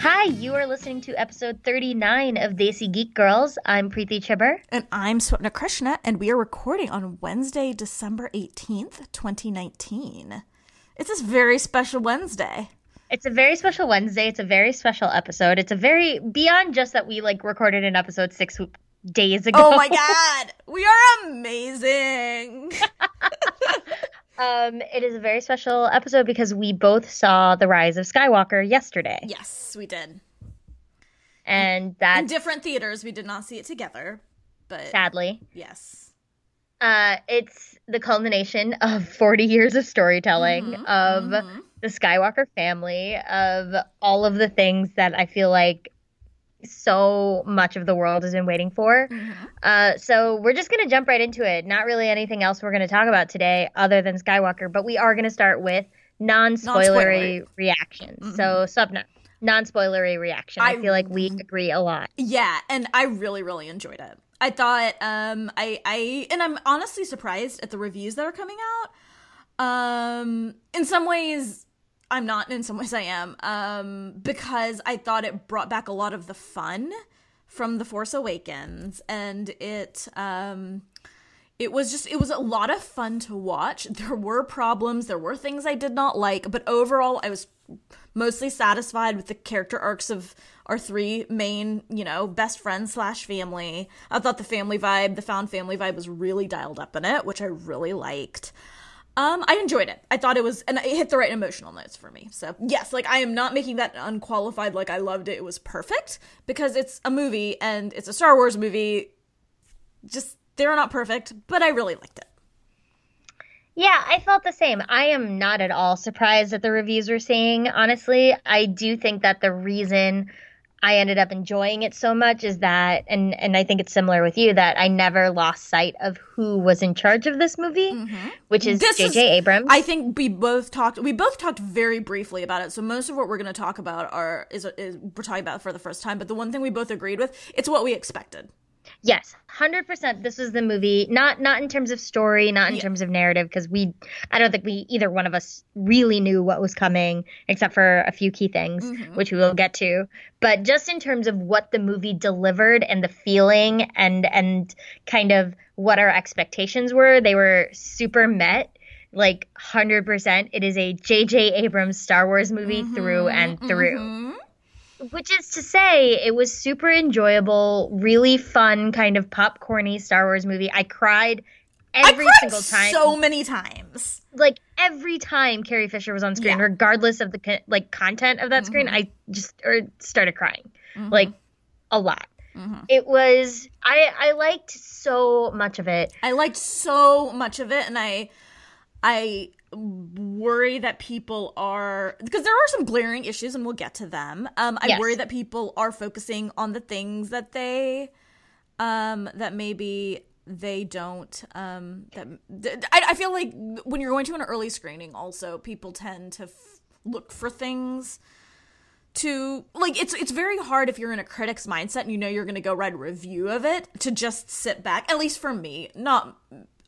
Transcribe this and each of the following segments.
Hi, you are listening to episode 39 of Desi Geek Girls. I'm Preeti Chhibber. And I'm Swapna Krishna, and we are recording on Wednesday, December 18th, 2019. It's this very special Wednesday. It's a very special Wednesday. It's a very special episode. It's a very, beyond just that we like recorded an episode six days oh ago. Oh my god, we are amazing. um, it is a very special episode because we both saw The Rise of Skywalker yesterday. yes, we did. And that In different theaters, we did not see it together, but sadly, yes. uh, it's the culmination of 40 years of storytelling Mhm, of mhm. the Skywalker family, of all of the things that I feel like so much of the world has been waiting for. Mhm. Uh, so we're just going to jump right into it. Not really anything else we're going to talk about today other than Skywalker, but we are going to start with non spoilery Non-spoilery. reactions. So, Swapna, non spoilery reaction. I, I- feel like we agree a lot. Yeah, and I really, really enjoyed it. I thought, um, I, I, and I'm honestly surprised at the reviews that are coming out. Um, in some ways, I'm not. In some ways, I am. Um, because I thought it brought back a lot of the fun from The Force Awakens, and it, um, it was just it was a lot of fun to watch there were problems there were things i did not like but overall i was mostly satisfied with the character arcs of our three main you know best friends slash family i thought the family vibe the found family vibe was really dialed up in it which i really liked um, I enjoyed it. I thought it was, and it hit the right emotional notes for me. So yes, like I am not making that unqualified. Like I loved it. It was perfect because it's a movie and it's a Star Wars movie just they're not perfect, but I really liked it. Yeah, I felt the same. I am not at all surprised at the reviews we're seeing. Honestly, I do think that the reason I ended up enjoying it so much is that, and and I think it's similar with you that I never lost sight of who was in charge of this movie, which is Mm-hmm. This is- J.J. Abrams. I think we both talked we both talked very briefly about it. So most of what we're going to talk about are is, is we're talking about for the first time, but the one thing we both agreed with, it's what we expected. Yes, hundred percent. This was the movie. Not not in terms of story, not in Yeah. terms of narrative, because we, I don't think we either one of us really knew what was coming, except for a few key things, Mhm. which we will get to. But just in terms of what the movie delivered and the feeling and and kind of what our expectations were, they were super met. Like hundred percent, it is a J.J. Abrams Star Wars movie through and through Mhm. Which is to say it was super enjoyable really fun kind of popcorny star wars movie i cried every I cried single time so many times. like every time carrie fisher was on screen Yeah. Mm-hmm. regardless of the like content of that screen i just or started crying like a lot Mhm. it was i i liked so much of it I liked so much of it, and I, I worry that people are because there are some glaring issues, and we'll get to them. Um, I Yes. worry that people are focusing on the things that they, um, that maybe they don't. Um, that I, I feel like when you're going to an early screening, also people tend to f- look for things to like it's it's very hard if you're in a critic's mindset and you know you're going to go write a review of it to just sit back at least for me not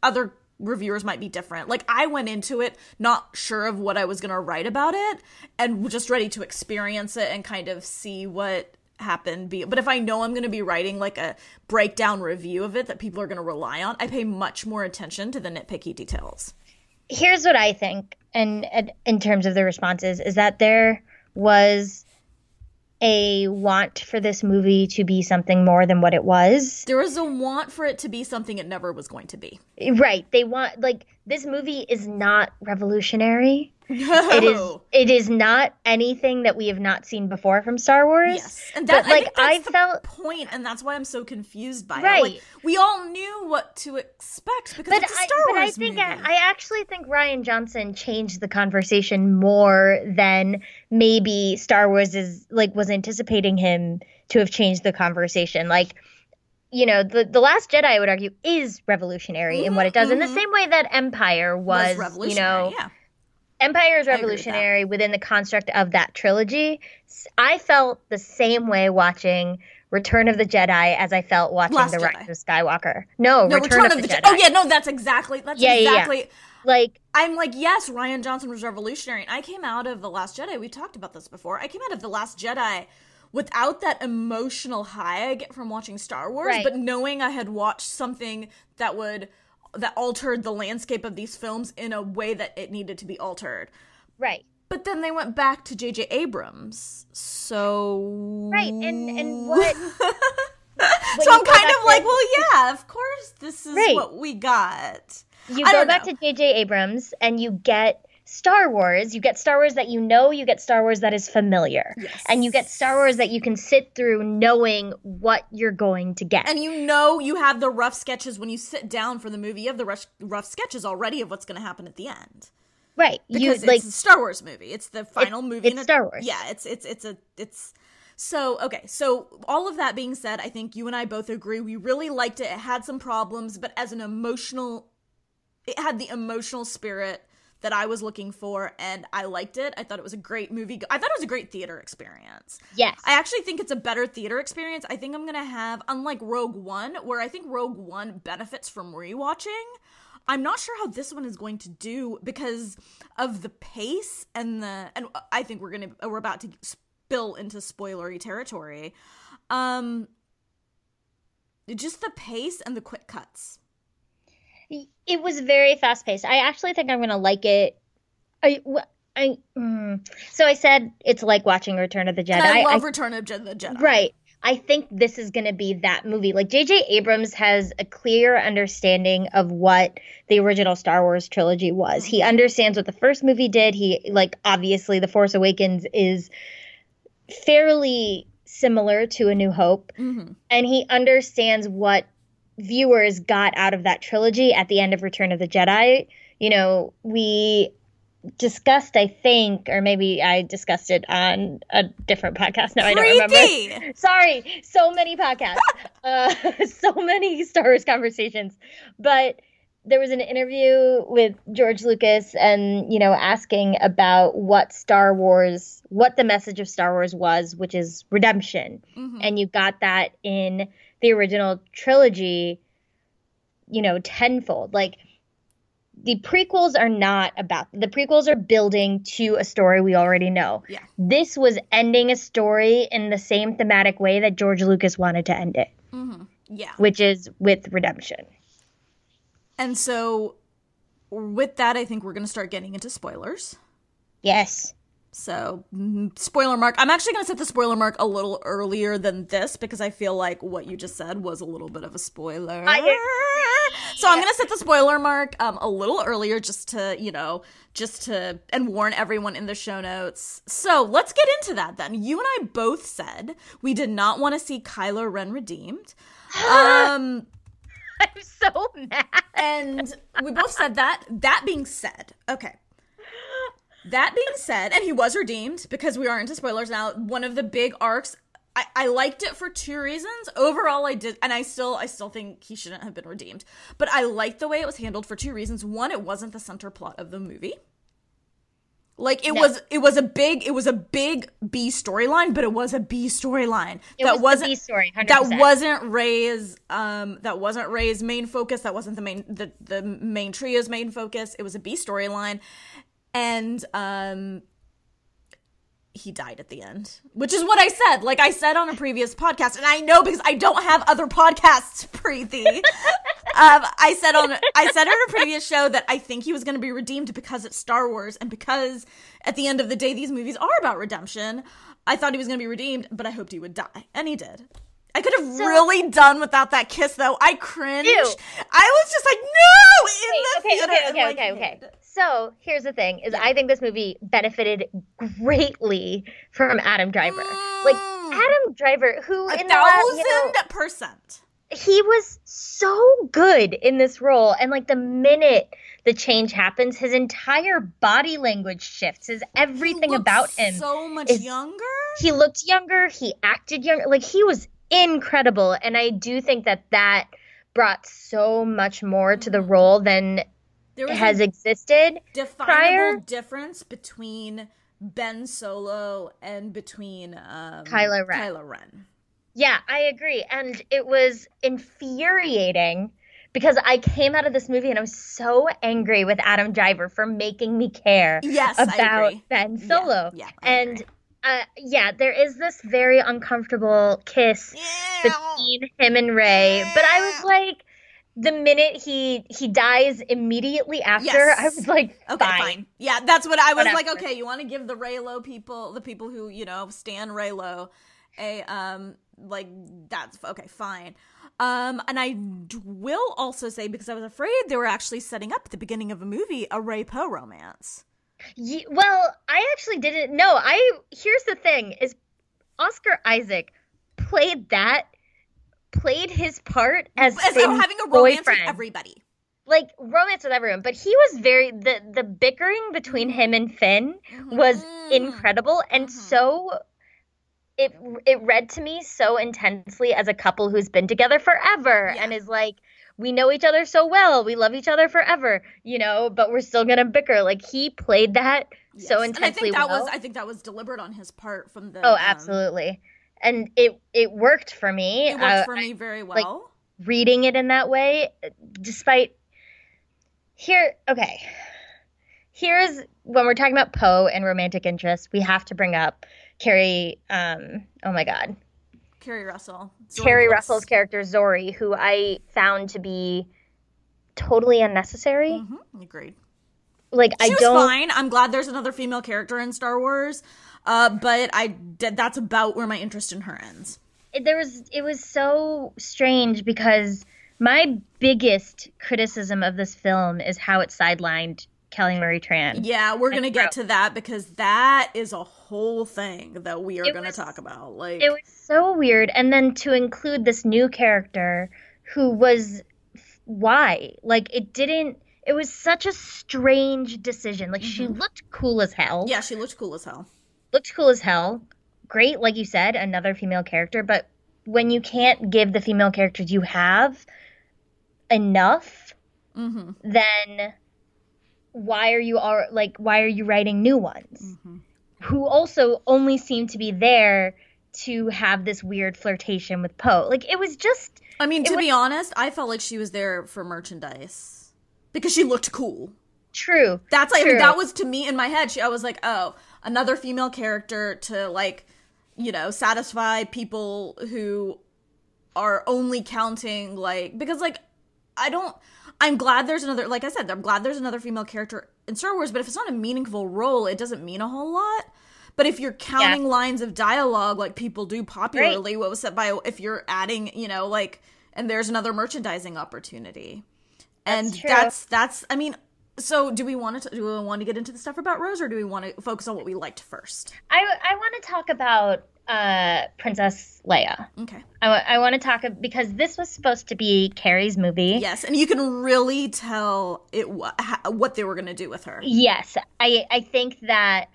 other reviewers might be different. Like i went into it not sure of what i was going to write about it and just ready to experience it and kind of see what happened be but if i know i'm going to be writing like a breakdown review of it that people are going to rely on i pay much more attention to the nitpicky details. Here's what I think, and, in terms of the responses, is that there was a want for this movie to be something more than what it was. there was a want for it to be something it never was going to be Right. They want like this movie is not revolutionary. It is No. it is not anything that we have not seen before from Star Wars. Yes, and that but, like I, I the felt point, and that's why I'm so confused by it. Right. Like we all knew what to expect because but it's a I, Star but Wars I think movie. I, I actually think Rian Johnson changed the conversation more than maybe Star Wars is like was anticipating him to have changed the conversation. Like, you know, the the Last Jedi, I would argue, is revolutionary in what it does, in the mhm. same way that Empire was. was you know, yeah, Empire is I agree with that. revolutionary within the construct of that trilogy. I felt the same way watching Return of the Jedi as I felt watching Last The Jedi. Rise of Skywalker. No, no, Return, of, the, Jedi. Oh yeah, no, that's exactly that's Yeah, yeah, yeah. exactly. Like I'm like, yes, Rian Johnson was revolutionary. And I came out of The Last Jedi. We talked about this before. I came out of The Last Jedi without that emotional high I get from watching Star Wars, Right. but knowing I had watched something that would that altered the landscape of these films in a way that it needed to be altered. right. But then they went back to J.J. Abrams. So Right, and- and what- so I'm kind of like, to- well, yeah, of course, this is Right. what we got. You I go back know. to J.J. Abrams and you get Star Wars. You get Star Wars that you know. You get Star Wars that is familiar, Yes. and you get Star Wars that you can sit through knowing what you're going to get. And you know you have the rough sketches when you sit down for the movie. You have the rough, rough sketches already of what's going to happen at the end right? You because like it's a Star Wars movie. It's the final movie. it's in a- Star Wars. Yeah, it's it's it's a it's. So okay, so all of that being said, I think you and I both agree we really liked it. It had some problems, but as an emotional, it had the emotional spirit that I was looking for, and I liked it. I thought it was a great movie. I thought it was a great theater experience. yes, I actually think it's a better theater experience. I think I'm gonna have, unlike Rogue One, where I think Rogue One benefits from rewatching. I'm not sure how this one is going to do because of the pace and the, and I think we're gonna we're about to spill into spoilery territory. Um, just the pace and the quick cuts. It was very fast paced. I actually think I'm gonna like it. I, I mm. so I said it's like watching Return of the Jedi. And I love I- Return of the Jedi. Right. I think this is going to be that movie. Like J.J. Abrams has a clear understanding of what the original Star Wars trilogy was. He understands what the first movie did. He like obviously The Force Awakens is fairly similar to A New Hope, hmm and he understands what viewers got out of that trilogy at the end of Return of the Jedi. You know, we discussed, I think, or maybe I discussed it on a different podcast. Now I don't remember. Sorry, so many podcasts, uh, so many Star Wars conversations. But there was an interview with George Lucas, and you know, asking about what Star Wars, what the message of Star Wars was, which is redemption, Mhm. and you got that in the original trilogy. You know, tenfold. Like the prequels are not about the prequels are building to a story we already know. Yeah. This was ending a story in the same thematic way that George Lucas wanted to end it, hmm Yeah. which is with redemption. And so, with that, I think we're going to start getting into spoilers. Yes. So, mm, spoiler mark. I'm actually going to set the spoiler mark a little earlier than this because I feel like what you just said was a little bit of a spoiler. So, I'm going to set the spoiler mark um, a little earlier just to, you know, just to, and warn everyone in the show notes. So, let's get into that then. You and I both said we did not want to see Kylo Ren redeemed. Um, I'm so mad. and we both said that. That being said, okay. That being said, and he was redeemed because we are into spoilers now. One of the big arcs, I, I liked it for two reasons. Overall, I did, and I still, I still think he shouldn't have been redeemed. But I liked the way it was handled for two reasons. One, it wasn't the center plot of the movie. Like it No. was, it was a big, it was a big B storyline, but it was a B storyline that was wasn't B story, 100%. that wasn't Rey's um that wasn't Rey's main focus. That wasn't the main the the main trio's main focus. It was a B storyline, and um he died at the end, which is what I said. Like I said on a previous podcast, and I know because I don't have other podcasts, Preeti. um, I said on I said on a previous show that I think he was going to be redeemed because it's Star Wars, and because at the end of the day these movies are about redemption. I thought he was going to be redeemed, but I hoped he would die, and he did. I could have So- really done without that kiss, though. I cringed. Ew. I was just like, no, in the okay, theater. okay, okay, okay, okay. So here's the thing: is I think this movie benefited greatly from Adam Driver. Like Mm. Adam Driver, who A in the last, you thousand know, percent. he was so good in this role, and like the minute the change happens, his entire body language shifts. His everything about him. so much is- younger. he looked younger. He acted younger. Like he was incredible, and I do think that that brought so much more to the role than There was has existed. definable prior- difference between Ben Solo and between um, Kylo Ren. Kylo Ren. Yeah, I agree. And it was infuriating because I came out of this movie and I was so angry with Adam Driver for making me care yes, about. Ben Solo. Yeah, yeah, and agree. Uh, yeah, there is this very uncomfortable kiss between him and Rey, but I was like, the minute he he dies immediately after, Yes. I was like, Okay, fine. Yeah, that's what I was like. Okay, you want to give the Reylo people, the people who you know stand Reylo, a um like that's okay, fine. Um, and I d- will also say because I was afraid they were actually setting up at the beginning of a movie a Rey Poe romance. Ye- well, I actually didn't know. I here's the thing: is Oscar Isaac played that played his part as, As having a romance boyfriend. with everybody. like romance with everyone, but he was very the the bickering between him and Finn was Mhm. incredible and Mhm. so it it read to me so intensely as a couple who's been together forever Yeah. and is like we know each other so well we love each other forever you know but we're still gonna bicker. Like he played that so intensely And I think that well. was I think that was deliberate on his part from the oh um, absolutely. And it it worked for me. It worked Uh, for me very well. Like, reading it in that way despite here okay. Here's when we're talking about poe and romantic interest we have to bring up keri um oh my god Keri Russell. Zorii carrie Bliss. russell's character zorii who i found to be totally unnecessary Mhm, agreed. like She i was don't fine. I'm glad there's another female character in Star Wars. Uh, but I did, that's about where my interest in her ends. it, there was it was so strange because my biggest criticism of this film is how it sidelined kelly marie tran Yeah, we're gonna get to that because that is a whole thing that we are gonna was- talk about. Like, It was so weird. And then to include this new character who was why? Like it didn't it was such a strange decision. Like she looked cool as hell. yeah, she looked cool as hell. Looked cool as hell. Great, like you said, another female character, but when you can't give the female characters you have enough, Mm-hmm. then why are you are like why are you writing new ones? Mm-hmm. who also only seem to be there to have this weird flirtation with Poe. Like it was just I mean, to was- be honest, I felt like she was there for merchandise because she looked cool. true. That's like True. that was to me in my head. She, I was like, oh, another female character to like, you know, satisfy people who are only counting like because like I don't. I'm glad there's another. Like I said, I'm glad there's another female character in Star Wars. But if it's not a meaningful role, it doesn't mean a whole lot. But if you're counting lines of dialogue like people do popularly, what was said by if you're adding, you know, like, and there's another merchandising opportunity, and That's true. that's that's. I mean, so do we want to do we want to get into the stuff about Rose, or do we want to focus on what we liked first? I I want to talk about uh Princess Leia. Okay. I, I want to talk because this was supposed to be Carrie's movie. Yes, and you can really tell it what they were going to do with her. Yes, I I think that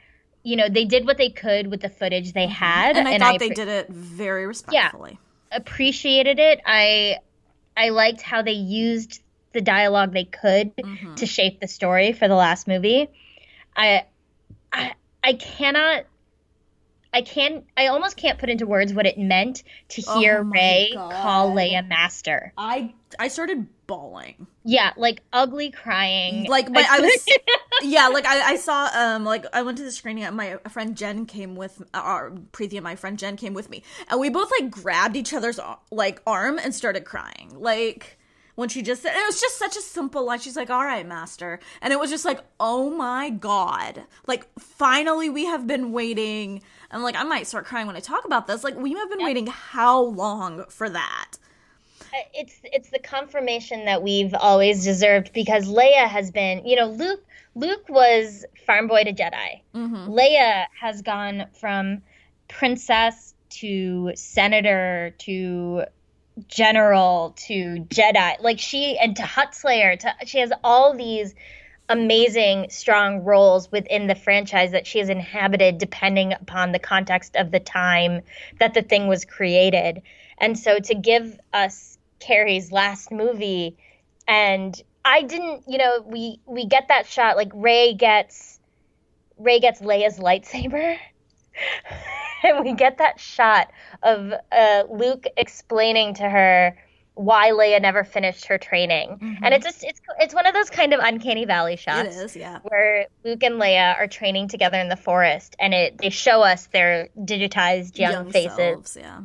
you know they did what they could with the footage they had, And I thought they appre- did it very respectfully. Yeah, appreciated it. I I liked how they used the dialogue they could Mhm. to shape the story for the last movie. I I I cannot I can't I almost can't put into words what it meant to oh hear Oh Rey God. call Leia master. I I started bawling. Yeah, like ugly crying. Like my I was yeah, like I, I saw um like I went to the screening. And my friend Jen came with uh, uh, our Preeti and my friend Jen came with me, and we both like grabbed each other's uh, like arm and started crying. Like when she just said it was just such a simple line. She's like, "All right, master," and it was just like, "Oh my god!" Like finally we have been waiting. And like I might start crying when I talk about this. Like we have been waiting how long for that? it's it's the confirmation that we've always deserved because Leia has been, you know, Luke Luke was farm boy to Jedi. Mm-hmm. Leia has gone from princess to senator to general to Jedi. Like she and to Hutslayer to she has all these amazing strong roles within the franchise that she has inhabited depending upon the context of the time that the thing was created. And so to give us Carrie's last movie and I didn't, you know, we we get that shot like Rey gets Rey gets Leia's lightsaber. and we get that shot of uh, Luke explaining to her why Leia never finished her training. Mm-hmm. And it's just it's it's one of those kind of uncanny valley shots. It is, yeah. Where Luke and Leia are training together in the forest and it they show us their digitized young, Young faces. selves, yeah.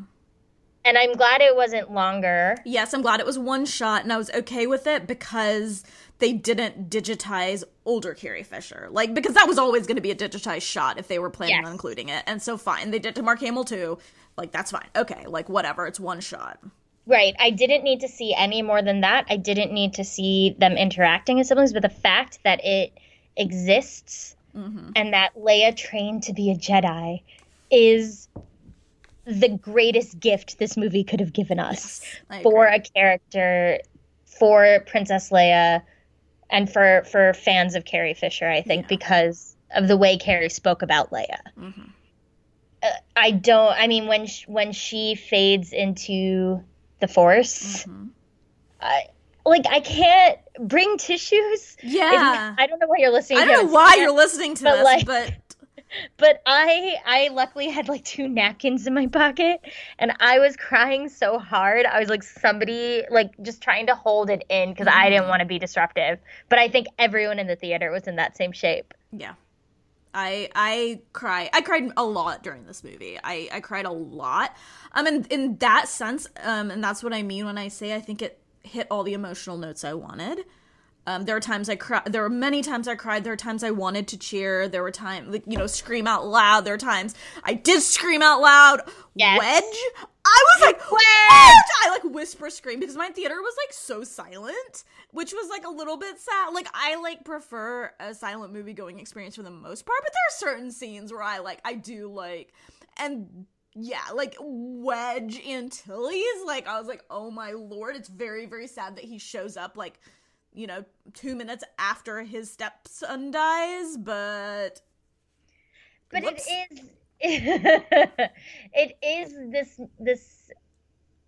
And I'm glad it wasn't longer. Yes, I'm glad it was one shot and I was okay with it because they didn't digitize older Carrie Fisher. Like, because that was always going to be a digitized shot if they were planning Yes. on including it. And so, fine. They did to Mark Hamill too. Like, that's fine. Okay, like, whatever. It's one shot. Right. I didn't need to see any more than that. I didn't need to see them interacting as siblings, but the fact that it exists Mm-hmm. and that Leia trained to be a Jedi is the greatest gift this movie could have given us I for a character for Princess Leia and for for fans of Carrie Fisher, I think, Yeah. because of the way Carrie spoke about Leia. Mhm. Uh, I don't. I mean, when sh- when she fades into the Force, Mhm. I, like I can't bring tissues. Yeah. I don't know why you're listening. To. I don't know why you're listening to but, this, like- but but I I luckily had like two napkins in my pocket, and I was crying so hard. I was like somebody like just trying to hold it in because I didn't want to be disruptive. But I think everyone in the theater was in that same shape. yeah. I I cry. I cried a lot during this movie. I I cried a lot. Um, and in that sense, um, and that's what I mean when I say I think it hit all the emotional notes I wanted. Um, there were times I cried. There were many times I cried. There were times I wanted to cheer. There were times, like you know, scream out loud. There were times I did scream out loud. Yes. Wedge. I was like Wedge! I like whisper scream because my theater was like so silent, which was like a little bit sad. Like I like prefer a silent movie going experience for the most part, but there are certain scenes where I like I do like and yeah, like Wedge Antilles, like I was like, oh my lord, it's very, very sad that he shows up like, you know, two minutes after his stepson dies, but But Whoops. it is it is this this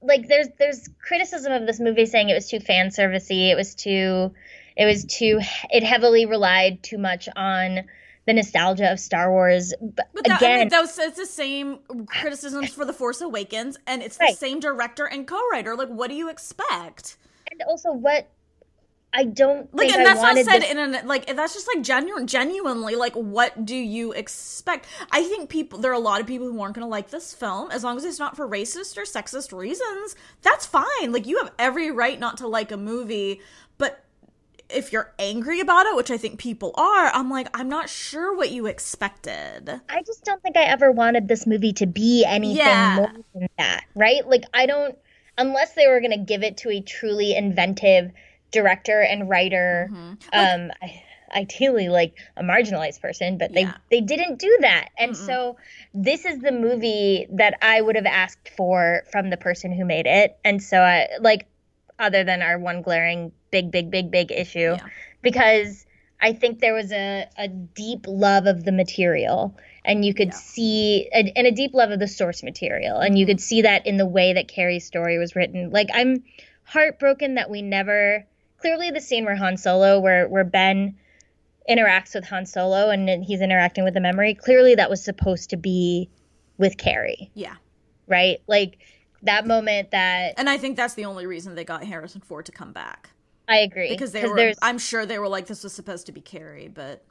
like there's there's criticism of this movie saying it was too fan servicey, it was too it was too it heavily relied too much on the nostalgia of Star Wars. But, But that, I again, mean, that was it's the same criticisms for The Force Awakens, and it's the Right. same director and co-writer. Like, what do you expect? and also what I don't Like, think and I that's not said this- in an like that's just like genuine, genuinely like, what do you expect? I think people there are a lot of people who aren't going to like this film as long as it's not for racist or sexist reasons. That's fine. Like, you have every right not to like a movie, but if you're angry about it, which I think people are, I'm like, I'm not sure what you expected. I just don't think I ever wanted this movie to be anything Yeah. more than that, right? Like I don't unless they were going to give it to a truly inventive director and writer Mm-hmm. um I, ideally like a marginalized person, but they Yeah. they didn't do that. And so this is the movie that I would have asked for from the person who made it. And so I like other than our one glaring big big big big issue Yeah. because I think there was a, a deep love of the material, and you could Yeah. see, and, and a deep love of the source material, and you could see that in the way that Carrie's story was written. Like I'm heartbroken that we never clearly the scene where Han Solo, where where Ben interacts with Han Solo and he's interacting with the memory. Clearly, that was supposed to be with Carrie, Yeah. right? Like that moment that And I think that's the only reason they got Harrison Ford to come back. I agree Because they were there's I'm sure they were like this was supposed to be Carrie, but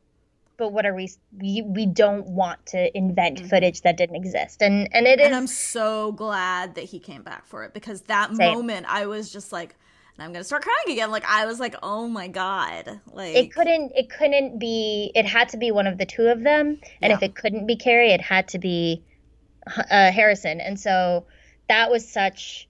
but what are we we we don't want to invent footage that didn't exist and and it is Mm-hmm. and I'm so glad that he came back for it because that Same. moment I was just like and I'm going to start crying again. Like I was like, "Oh my god." Like it couldn't it couldn't be it had to be one of the two of them and Yeah. if it couldn't be carrie it had to be uh, harrison and so that was such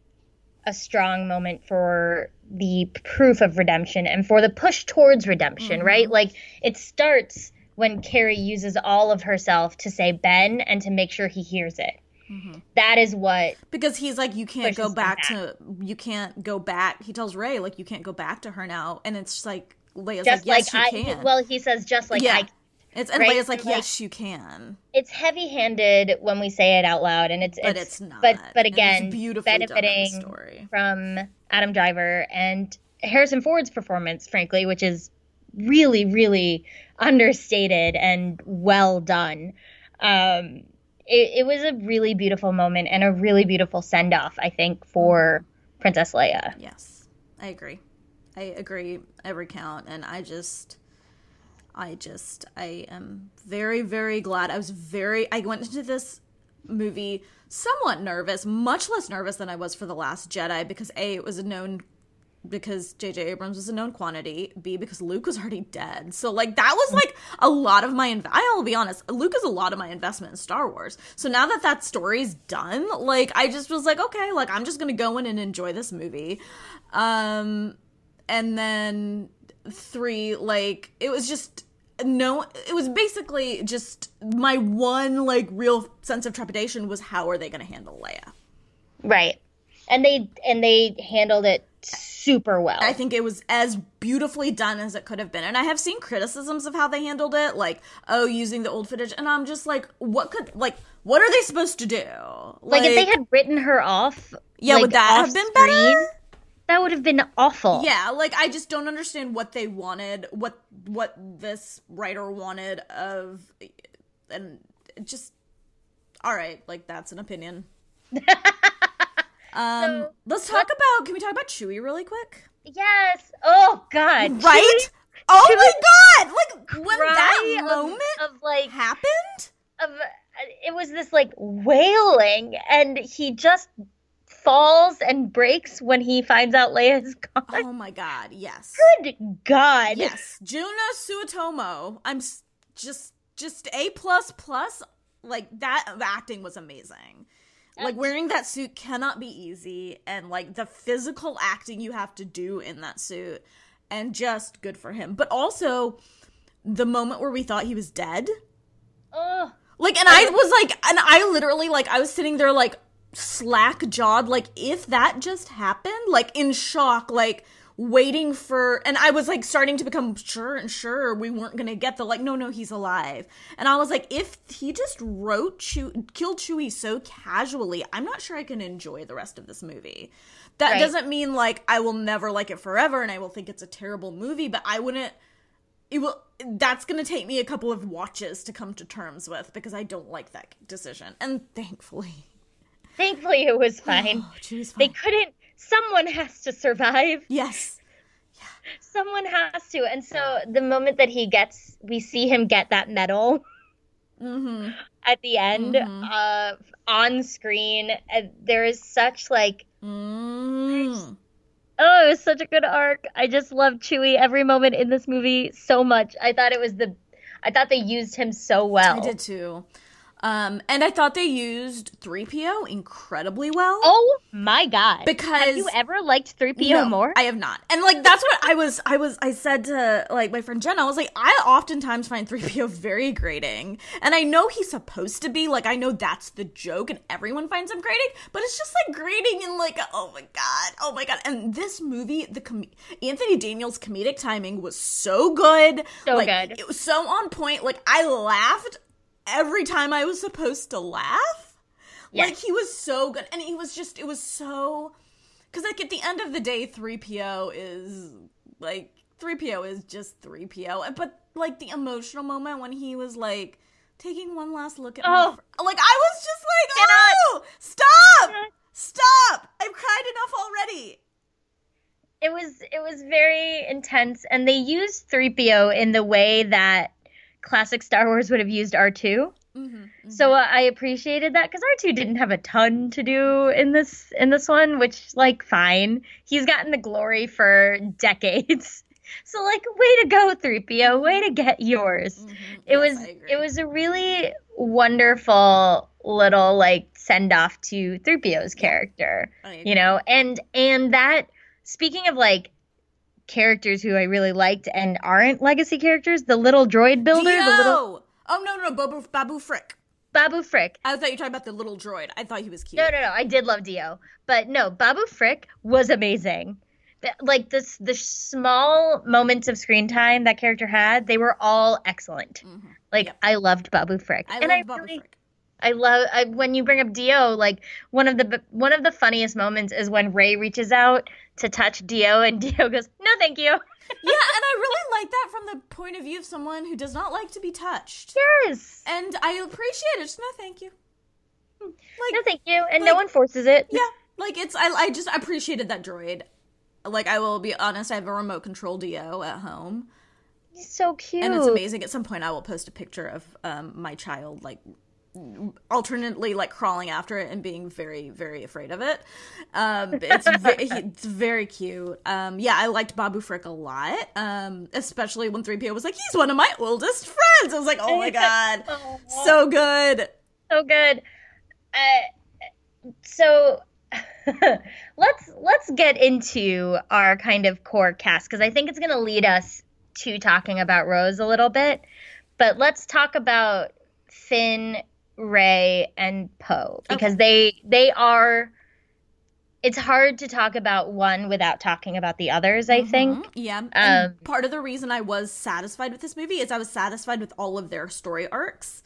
a strong moment for the proof of redemption and for the push towards redemption Mm-hmm. right like it starts when carrie uses all of herself to say ben and to make sure he hears it Mm-hmm. That is what because he's like you can't go back back. to you can't go back. He tells Rey like you can't go back to her now and it's just like Leia's just like yes like you I can. well he says just like Yeah. I it's and right? Leia's like like, yes you can. it's heavy-handed when we say it out loud and it's But it's, it's, not. but but again beautifully done in the benefiting story. from Adam Driver and Harrison Ford's performance frankly which is really really understated and well done um it, it was a really beautiful moment and a really beautiful send-off I think for Princess Leia. Yes, I agree. I agree every count, and I just, I just, I am very, very glad. I was very. I went into this movie somewhat nervous, much less nervous than I was for the Last Jedi because a it was a known because J.J. Abrams was a known quantity. B because Luke was already dead. So like that was like a lot of my. Inv- I'll be honest, Luke is a lot of my investment in Star Wars. So now that that story's done, like I just was like, okay, like I'm just gonna go in and enjoy this movie. Um, and then three, like it was just no it was basically just my one like real sense of trepidation was how are they going to handle leia right and they and they handled it super well. I think it was as beautifully done as it could have been. And i have seen criticisms of how they handled it like oh using the old footage. And i'm just like what could like what are they supposed to do? Like, like if they had written her off yeah like, would that have been better? that would have been awful. Yeah, like I just don't understand what they wanted, what what this writer wanted of and just all right, like that's an opinion. um so, let's talk what? about can we talk about Chewie really quick? Yes. Oh god. Right? Chewie, oh Chewie my god. Like when that moment of, of like happened of it was this like wailing and he just falls and breaks when he finds out Leia's gone. Oh my god, yes. Good god. Yes. Joona Suotamo. I'm just just A plus plus. Like that acting was amazing. Like wearing that suit cannot be easy and like the physical acting you have to do in that suit and just good for him. But also the moment where we thought he was dead. Oh. Like and I was like and I literally like I was sitting there like slack jawed like if that just happened like in shock like waiting for and i was like starting to become sure and sure we weren't gonna get the like no no he's alive and i was like if he just wrote Chew- killed chewie so casually i'm not sure i can enjoy the rest of this movie that right. doesn't mean like i will never like it forever and i will think it's a terrible movie but i wouldn't it will that's gonna take me a couple of watches to come to terms with because i don't like that decision and thankfully Thankfully, it was fine. Oh, fine. They couldn't. Someone has to survive. Yes. Yeah. Someone has to. And so the moment that he gets, we see him get that medal mm-hmm. at the end mm-hmm. uh, on screen. And there is such like. Mm. Oh, it was such a good arc. I just love Chewie every moment in this movie so much. I thought it was the. I thought they used him so well. I did too. Um, and I thought they used 3PO incredibly well. Oh my god. Because Have you ever liked 3PO no, more? I have not. And like that's what I was I was I said to like my friend Jenna, I was like, I oftentimes find 3PO very grating. And I know he's supposed to be, like I know that's the joke and everyone finds him grating, but it's just like grating and like oh my god, oh my god. And this movie, the com- Anthony Daniels comedic timing was so good. So like, good. It was so on point. Like I laughed every time I was supposed to laugh. Yes. Like he was so good, and he was just it was so because like at the end of the day, three PO is like three PO is just three PO, but like the emotional moment when he was like taking one last look at oh. Fr- like I was just like, oh, stop, uh-huh. stop! I've cried enough already. It was it was very intense, and they used three PO in the way that classic Star Wars would have used R2. Mm-hmm, mm-hmm. So uh, I appreciated that because R2 didn't have a ton to do in this in this one, which like fine. He's gotten the glory for decades. So like way to go 3PO, way to get yours. Mm-hmm. It yes, was it was a really wonderful little like send off to 3PO's character. You know, and and that speaking of like characters who I really liked and aren't legacy characters. The little droid builder. D-O! The little oh no no no Babu Babu Frick. Babu Frick. I thought you were talking about the little droid. I thought he was cute. No no no. I did love D-O, but no, Babu Frick was amazing. Like this, the small moments of screen time that character had, they were all excellent. Mm-hmm. Like yep. I loved Babu Frick, I and I Babu really, Frick. I love I, when you bring up D-O. Like one of the one of the funniest moments is when Rey reaches out to touch D-O, and D-O goes, "No, thank you." yeah, and I really like that from the point of view of someone who does not like to be touched. Yes, and I appreciate it. Just no, thank you. Like, no, thank you, and like, no one forces it. Yeah, Like it's I I just appreciated that droid. Like I will be honest, I have a remote control D-O at home. He's so cute. And it's amazing. At some point I will post a picture of um my child like alternately like crawling after it and being very very afraid of it. Um it's ve- it's very cute. Um yeah i liked babu frick a lot um especially when 3po was like he's one of my oldest friends. I was like oh my god. So good. So good. Uh, so let's let's get into our kind of core cast because i think it's going to lead us to talking about rose a little bit. But let's talk about finn Rey and Poe because okay. they they are it's hard to talk about one without talking about the others, I mm-hmm. think. Yeah. Um, part of the reason I was satisfied with this movie is I was satisfied with all of their story arcs.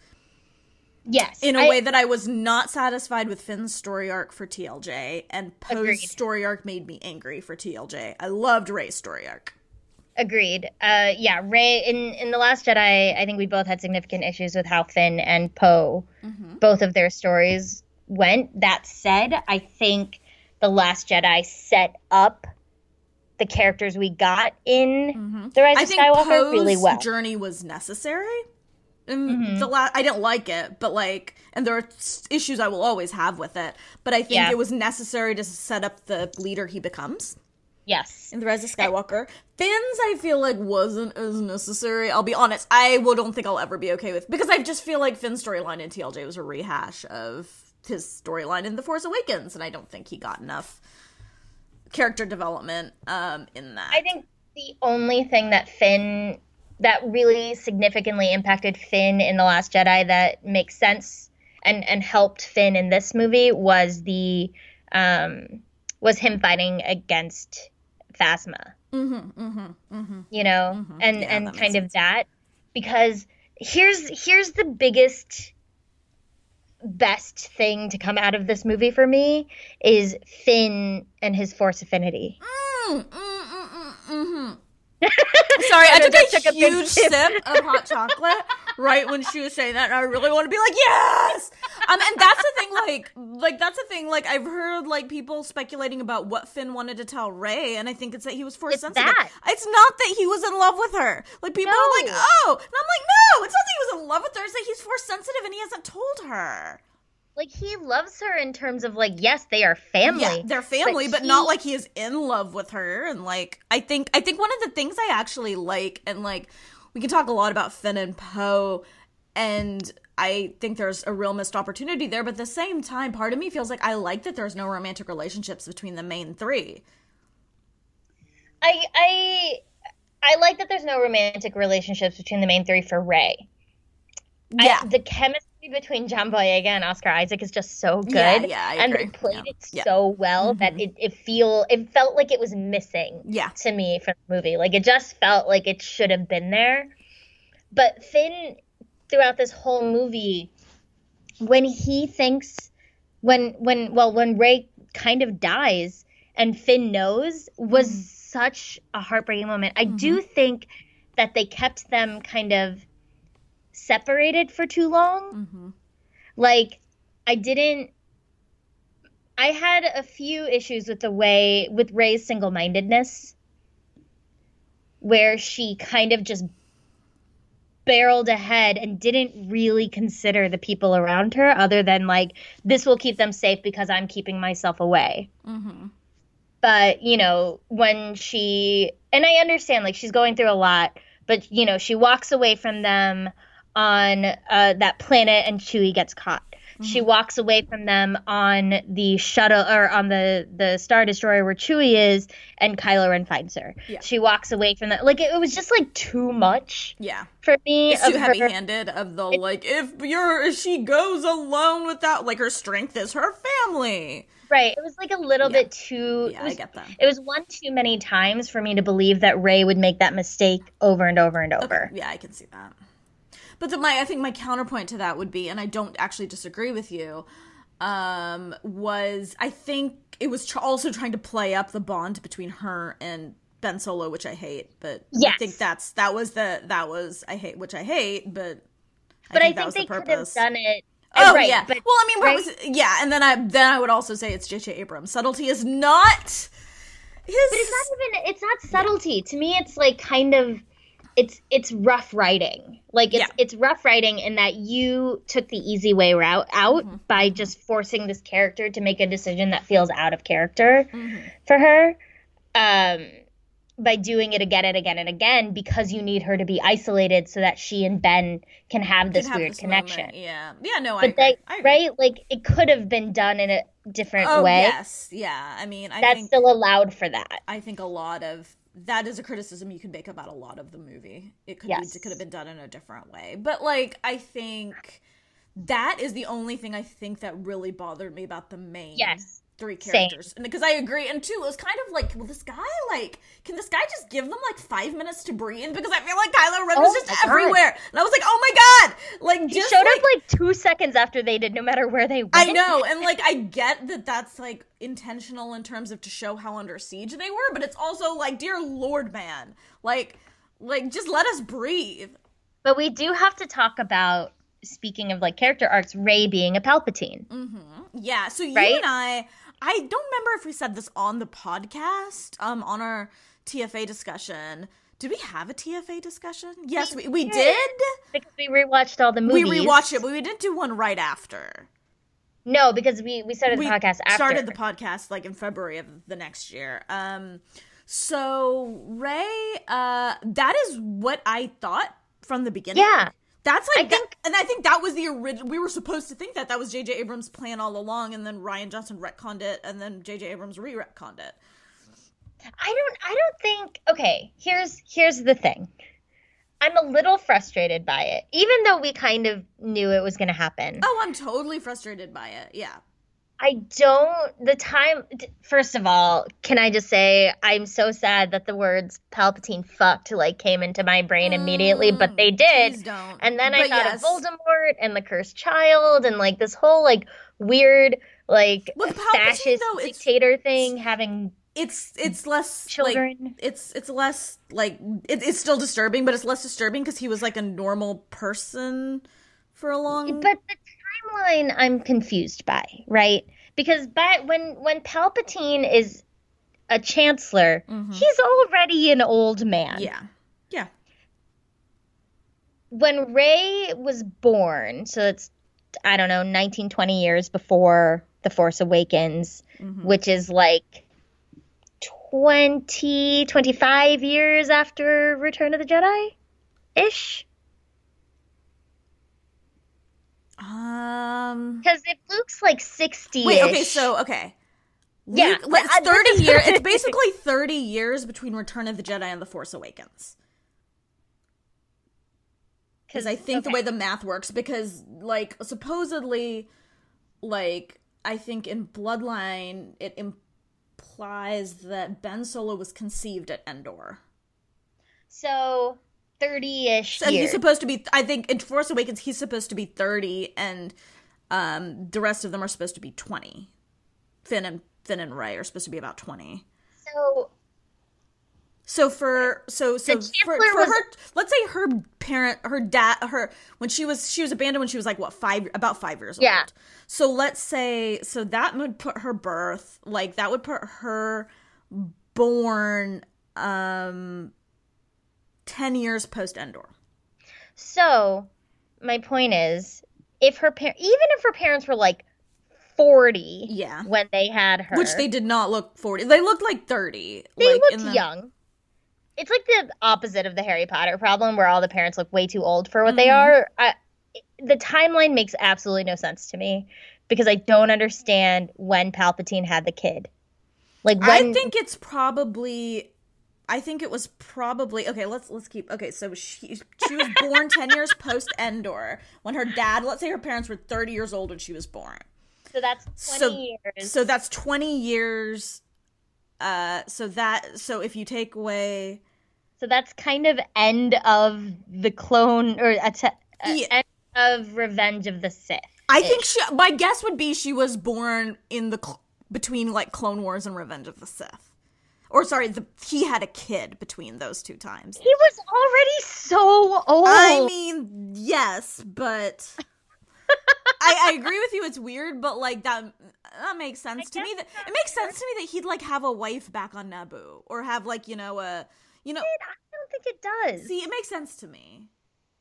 Yes. In a I, way that I was not satisfied with Finn's story arc for TLJ, and Poe's agreed. story arc made me angry for TLJ. I loved Rey's story arc. Agreed. Uh, yeah, Rey in in the Last Jedi, I think we both had significant issues with how Finn and Poe, mm-hmm. both of their stories went. That said, I think the Last Jedi set up the characters we got in mm-hmm. the Rise I of Skywalker Poe's really well. Journey was necessary. Mm-hmm. The last, I didn't like it, but like, and there are issues I will always have with it. But I think yeah. it was necessary to set up the leader he becomes. Yes. In The Rise of Skywalker. Finn's, I feel like, wasn't as necessary. I'll be honest, I will, don't think I'll ever be okay with because I just feel like Finn's storyline in TLJ was a rehash of his storyline in The Force Awakens, and I don't think he got enough character development um, in that. I think the only thing that Finn that really significantly impacted Finn in The Last Jedi that makes sense and and helped Finn in this movie was the um was him fighting against Phasma. Mm-hmm, mm-hmm, mm-hmm. You know, mm-hmm. and yeah, and kind of that because here's here's the biggest best thing to come out of this movie for me is Finn and his force affinity. Mm, mm, mm, mm-hmm. Sorry, I, I took, a, took a huge sip of hot chocolate right when she was saying that, and I really want to be like, yes. Um, and that's the thing, like, like that's the thing. Like, I've heard like people speculating about what Finn wanted to tell Rey, and I think it's that he was force sensitive. That. It's not that he was in love with her. Like people no. are like, oh, and I'm like, no, it's not that he was in love with her. It's that he's force sensitive, and he hasn't told her like he loves her in terms of like yes they are family yeah, they're family but, but he... not like he is in love with her and like i think i think one of the things i actually like and like we can talk a lot about finn and poe and i think there's a real missed opportunity there but at the same time part of me feels like i like that there's no romantic relationships between the main three. I i i like that there's no romantic relationships between the main three for rey. Yeah. I, the chemistry between John Boyega and Oscar Isaac is just so good. Yeah, yeah and they played yeah. it so well mm-hmm. that it, it feel it felt like it was missing. Yeah. To me from the movie, like it just felt like it should have been there. But Finn, throughout this whole movie, when he thinks, when when well when Rey kind of dies and Finn knows was mm-hmm. such a heartbreaking moment. I mm-hmm. do think that they kept them kind of separated for too long. Mm-hmm. Like, I didn't. I had a few issues with the way, with Rey's single mindedness, where she kind of just barreled ahead and didn't really consider the people around her other than like this will keep them safe because i'm keeping myself away mm-hmm. but you know when she and i understand like she's going through a lot but you know she walks away from them on uh, that planet and Chewie gets caught. Mm-hmm. She walks away from them on the shuttle or on the the star destroyer where Chewie is, and Kylo Ren finds her. Yeah. She walks away from that. Like it, it, was just like too much. Yeah, for me, it's too heavy handed. Of the it, like, if you're if she goes alone without like her strength is her family. Right. It was like a little yeah. bit too. Yeah, was, I get that. It was one too many times for me to believe that Rey would make that mistake over and over and over. Okay. Yeah, I can see that. But the, my I think my counterpoint to that would be, and I don't actually disagree with you, um, was I think it was tr- also trying to play up the bond between her and Ben Solo, which I hate. But yes. I think that's that was the that was I hate which I hate, but but I think, I think they could have done it Oh right, yeah. but- well, I mean, right? was yeah, and then I then I would also say it's J.J. Abrams. Subtlety is not his. But it's not even it's not subtlety. To me it's like kind of it's it's rough writing. Like it's Yeah. it's rough writing in that you took the easy way route out Mm-hmm. by just forcing this character to make a decision that feels out of character Mhm. for her. Um by doing it again and again and again because you need her to be isolated so that she and Ben can have this Could have weird this connection. moment. Yeah. Yeah. No, I But agree. they, I agree. right? Like it could have been done in a different Oh way. yes. Yeah. I mean, I That's think still allowed for that. I think a lot of that is a criticism you can make about a lot of the movie. It could Yes. be, it could have been done in a different way. But like I think that is the only thing I think that really bothered me about the main Yes. Three characters. Because I agree and two, it was kind of like, well this guy like can this guy just give them like 5 minutes to breathe because I feel like Kylo Ren was Oh just my God. everywhere. And I was like, "Oh my god." Like He showed like, up like two seconds after they did, no matter where they went. I know, and like I get that that's like intentional in terms of to show how under siege they were, but it's also like, dear Lord, man, like, like just let us breathe. But we do have to talk about speaking of like character arcs, Rey being a Palpatine. Mm-hmm. Yeah. So you Right? and I, I don't remember if we said this on the podcast, um, on our TFA discussion. Did we have a TFA discussion? Yes, we, we did. Because we rewatched all the movies. We rewatched it, but we didn't do one right after. No, because we, we started we the podcast after. started the podcast like in February of the next year. Um, so Rey, uh, that is what I thought from the beginning. Yeah. That's like, I think- that- and I think that was the original. We were supposed to think that that was J.J. Abrams' plan all along, and then Rian Johnson retconned it, and then J.J. Abrams re-retconned it. I don't I don't think okay, here's here's the thing. I'm a little frustrated by it. Even though we kind of knew it was gonna happen. Oh, I'm totally frustrated by it. Yeah. I don't. The time. First of all, can I just say I'm so sad that the words Palpatine fucked like came into my brain immediately, but mm, they did. Please don't. And then I But thought yes. of Voldemort and the cursed child and like this whole like weird like With fascist though, dictator thing having It's it's less children. Like, it's it's less like it, it's still disturbing, but it's less disturbing because he was like a normal person for a long. but the timeline I'm confused by, right? Because by, when when Palpatine is a chancellor, he's already an old man. Mm-hmm. yeah, yeah. when Ray was born, so it's I don't know, 19 20 years before The Force Awakens, Mm-hmm. which is like 20 25 years after Return of the Jedi ish. Um. Cuz if Luke's like 60 Wait. Okay. So okay. Yeah, Luke, but let's thirty years. It's basically thirty years between Return of the Jedi and The Force Awakens. Because I think the way the math works, because like supposedly, like I think in Bloodline, it implies that Ben Solo was conceived at Endor. so 30ish And he's supposed to be. I think in Force Awakens, he's supposed to be thirty, and um, the rest of them are supposed to be twenty. Finn and Finn and Rey are supposed to be about twenty. so So for so so for, for her, let's say her parent, her dad, her when she was she was abandoned when she was like what five about five years Yeah. old. So let's say so that would put her birth like that would put her born um ten years post Endor. So, my point is, if her par- even if her parents were like forty, Yeah. when they had her, Which they did not look forty. They looked like thirty. they like, looked the- young. It's like the opposite of the Harry Potter problem, where all the parents look way too old for what they Mhm. are. I, the timeline makes absolutely no sense to me because I don't understand when Palpatine had the kid. Like when I think it's probably. I think it was probably okay. Let's let's keep okay. So she she was born ten years post Endor when her dad. Let's say her parents were thirty years old when she was born. so. That's So- twenty years. So that's twenty years. Uh, so that so if you take away So that's kind of end of the clone or a te- uh, Yeah. end of Revenge of the Sith. I think she. My guess would be she was born in the cl- between like Clone Wars and Revenge of the Sith, or sorry, the he had a kid between those two times. He was already so old. I mean, yes, but I, I agree with you. It's weird, but like that that makes sense to me. That it makes sense to me that he'd like have a wife back on Naboo or have like you know a you know. I don't think it does. See, it makes sense to me.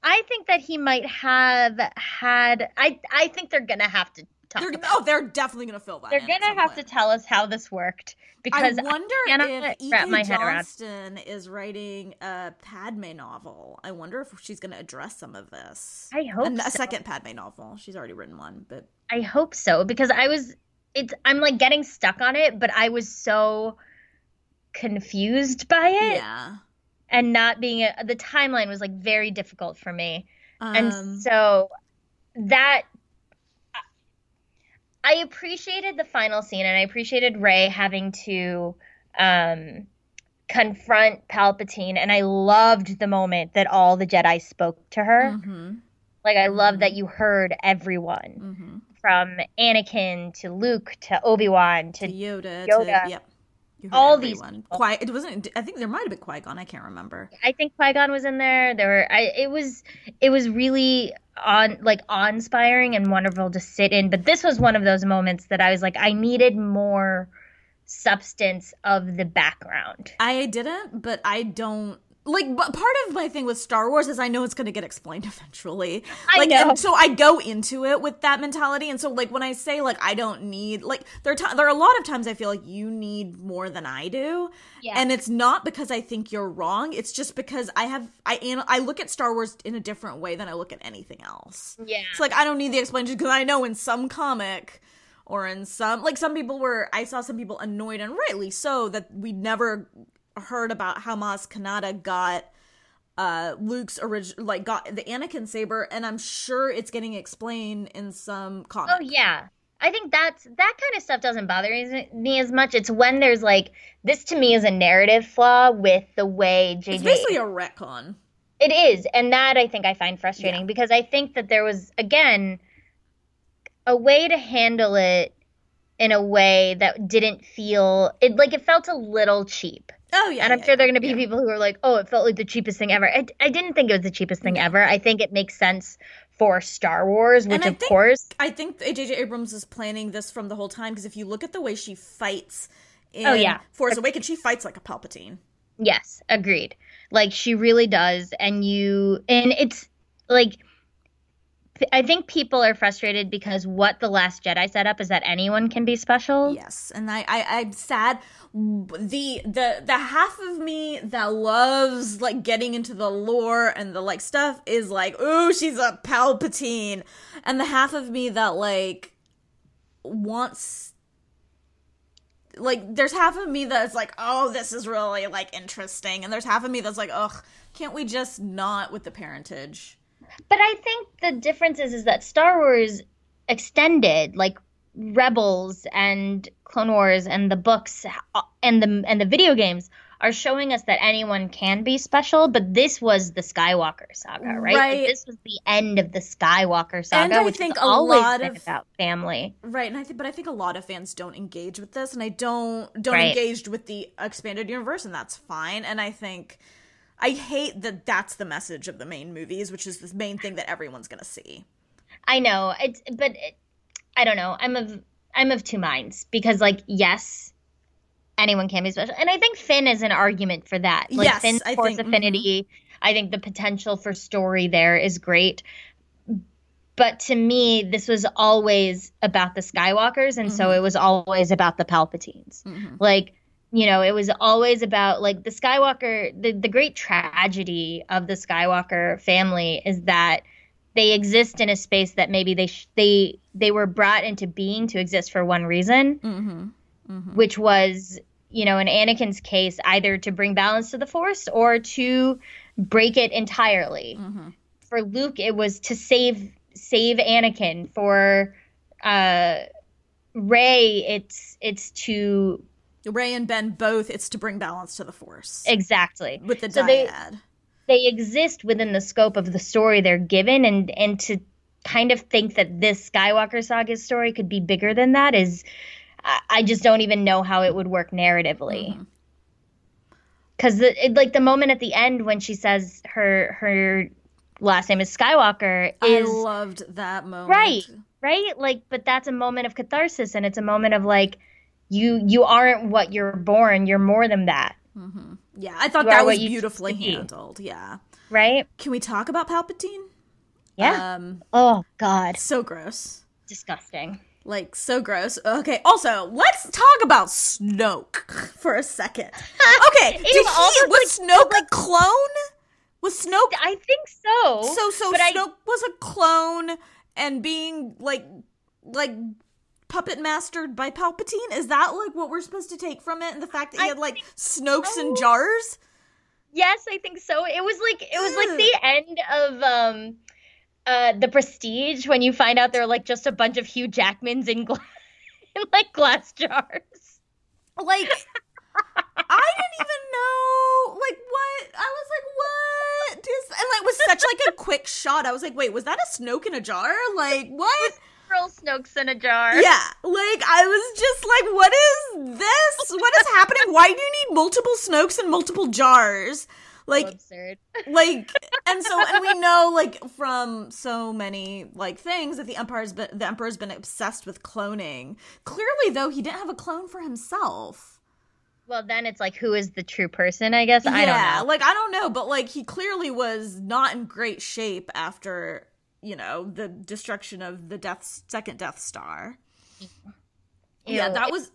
I think that he might have had. I I think they're gonna have to. They're, oh, they're definitely gonna fill that. They're gonna have point. to tell us how this worked because I wonder cannot if wrap my. Johnston is writing a Padme novel. I wonder if she's going to address some of this. I hope And a so. second Padme novel. She's already written one, but I hope so because I was. It's. I'm like getting stuck on it, but I was so confused by it yeah. and not being a, the timeline was like very difficult for me. Um, and so that I appreciated the final scene and I appreciated Rey having to um confront Palpatine and I loved the moment that all the Jedi spoke to her. mhm, Like I love that you heard everyone mhm. from Anakin to Luke to Obi-Wan To to Yoda, Yoda. To, yep. All these everyone. people. Quiet. It wasn't. I think there might have been Qui Gon. I can't remember. I think Qui-Gon was in there. There were I it was it was really on like awe-inspiring and wonderful to sit in. But this was one of those moments that I was like, I needed more substance of the background. I didn't, but I don't like. But part of my thing with Star Wars is I know it's going to get explained eventually. I know. and so I go into it with that mentality, and so like when I say like I don't need like there are ti there are a lot of times I feel like you need more than I do, Yeah. and it's not because I think you're wrong. It's just because I have I an- I look at Star Wars in a different way than I look at anything else. Yeah. It's like I don't need the explanation because I know in some comic or in some like some people were I saw some people annoyed and rightly so that we never heard about how Maz Kanata got uh Luke's original like got the Anakin saber and I'm sure it's getting explained in some comic. Oh yeah. I think that's that kind of stuff doesn't bother me- me as much. It's when there's like this to me is a narrative flaw with the way JJ It's basically a retcon. It is, and that I think I find frustrating because I think that there was again a way to handle it in a way that didn't feel it like it felt a little cheap. Oh yeah. and I'm yeah, sure there are going to be yeah. people who are like, "Oh, it felt like the cheapest thing ever." I, I didn't think it was the cheapest thing ever. I think it makes sense for Star Wars, which of think- course, I think J.J. Abrams is planning this from the whole time because if you look at the way she fights oh, in Oh, yeah. Force Awakens, she fights like a Palpatine. yes, agreed. Like she really does, and you and it's like I think people are frustrated because what the Last Jedi set up is that anyone can be special. Yes, and I, I I'm sad. The the the half of me that loves like getting into the lore and the like stuff is like, ooh, she's a Palpatine, and the half of me that like wants like there's half of me that's like, oh, this is really like interesting, and there's half of me that's like, ugh, can't we just not with the parentage? But I think the difference is is that Star Wars extended like Rebels and Clone Wars and the books uh, and the and the video games are showing us that anyone can be special, but this was the Skywalker saga, right? Like, this was the end of the Skywalker saga, And I which think a lot of- about family. Right, and I think, but I think a lot of fans don't engage with this, and I don't don't Right. engage with the expanded universe, and that's fine. And I think I hate that that's the message of the main movies, which is the main thing that everyone's gonna see. I know it's, but it, I don't know. I'm of I'm of two minds because, like, yes, anyone can be special, and I think Finn is an argument for that. Like Yes, Finn's I Force think- affinity. I think the potential for story there is great. But to me, this was always about the Skywalkers, and so Mhm. it was always about the Palpatines. Mhm. Like, you know, it was always about like the Skywalker. The the great tragedy of the Skywalker family is that they exist in a space that maybe they sh- they they were brought into being to exist for one reason, Mm-hmm. Mm-hmm. which was you know in Anakin's case either to bring balance to the Force or to break it entirely. Mm-hmm. For Luke, it was to save save Anakin. For uh, Rey, it's it's to Rey and Ben both. It's to bring balance to the Force exactly with the So they- dyad. they exist within the scope of the story they're given and and to kind of think that this skywalker saga story could be bigger than that is i, I just don't even know how it would work narratively Mhm. because like the moment at the end when she says her her last name is skywalker I loved that moment. Right. right? Like, but that's a moment of catharsis, and it's a moment of like, you you aren't what you're born. You're more than that, Mm-hmm. Yeah, I thought You that was beautifully handled. Yeah. right? Can we talk about Palpatine? Yeah. Um, oh God, so gross. disgusting. Like so gross. Okay. Also, let's talk about Snoke for a second. Okay. Did he Ew, all those, was Snoke a clone? Was Snoke I think so. so so but I- Snoke was a clone and being like like puppet mastered by Palpatine? Is that like what we're supposed to take from it? And the fact that he I had like Snokes in so. jars? Yes, I think so. It was like it was Ugh. like the end of um uh the prestige when you find out they're like just a bunch of Hugh Jackmans in glass in like glass jars. Like I didn't even know like what I was like what and like it was such like a quick shot. I was like, wait, was that a Snoke in a jar? Like what? Girl Snokes in a jar. Yeah, like I was just like, what is this? What is happening? Why do you need multiple Snokes in multiple jars? So Like, absurd. like, and so, and we know, like, from so many like things that the empire's been the emperor's been obsessed with cloning. Clearly, though, he didn't have a clone for himself. Well, then it's like who is the true person, I guess. I don't know. like I don't know, but like he clearly was not in great shape after you know the destruction of the Death second Death Star. yeah, that was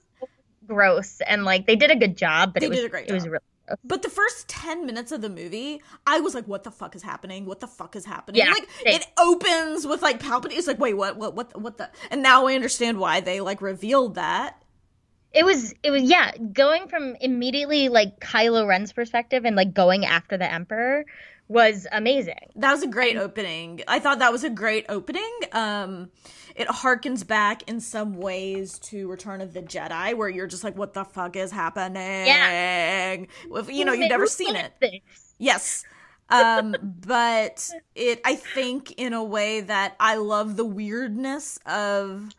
gross and like they did a good job, but They it was did a great it was job. really gross. But the first 10 minutes of the movie, I was like, what the fuck is happening? What the fuck is happening? Yeah, like, same. it opens with like Palpatine. It's like, wait, what, what, what, what the? And now I understand why they like revealed that. It was it was yeah, going from immediately like Kylo Ren's perspective and like going after the Emperor was amazing. That was a great opening. I thought that was a great opening. Um, it harkens back in some ways to Return of the Jedi, where you're just like, what the fuck is happening? Yeah. If, you know, you've never seen it. this? Yes. Um, but it, I think, in a way that I love the weirdness of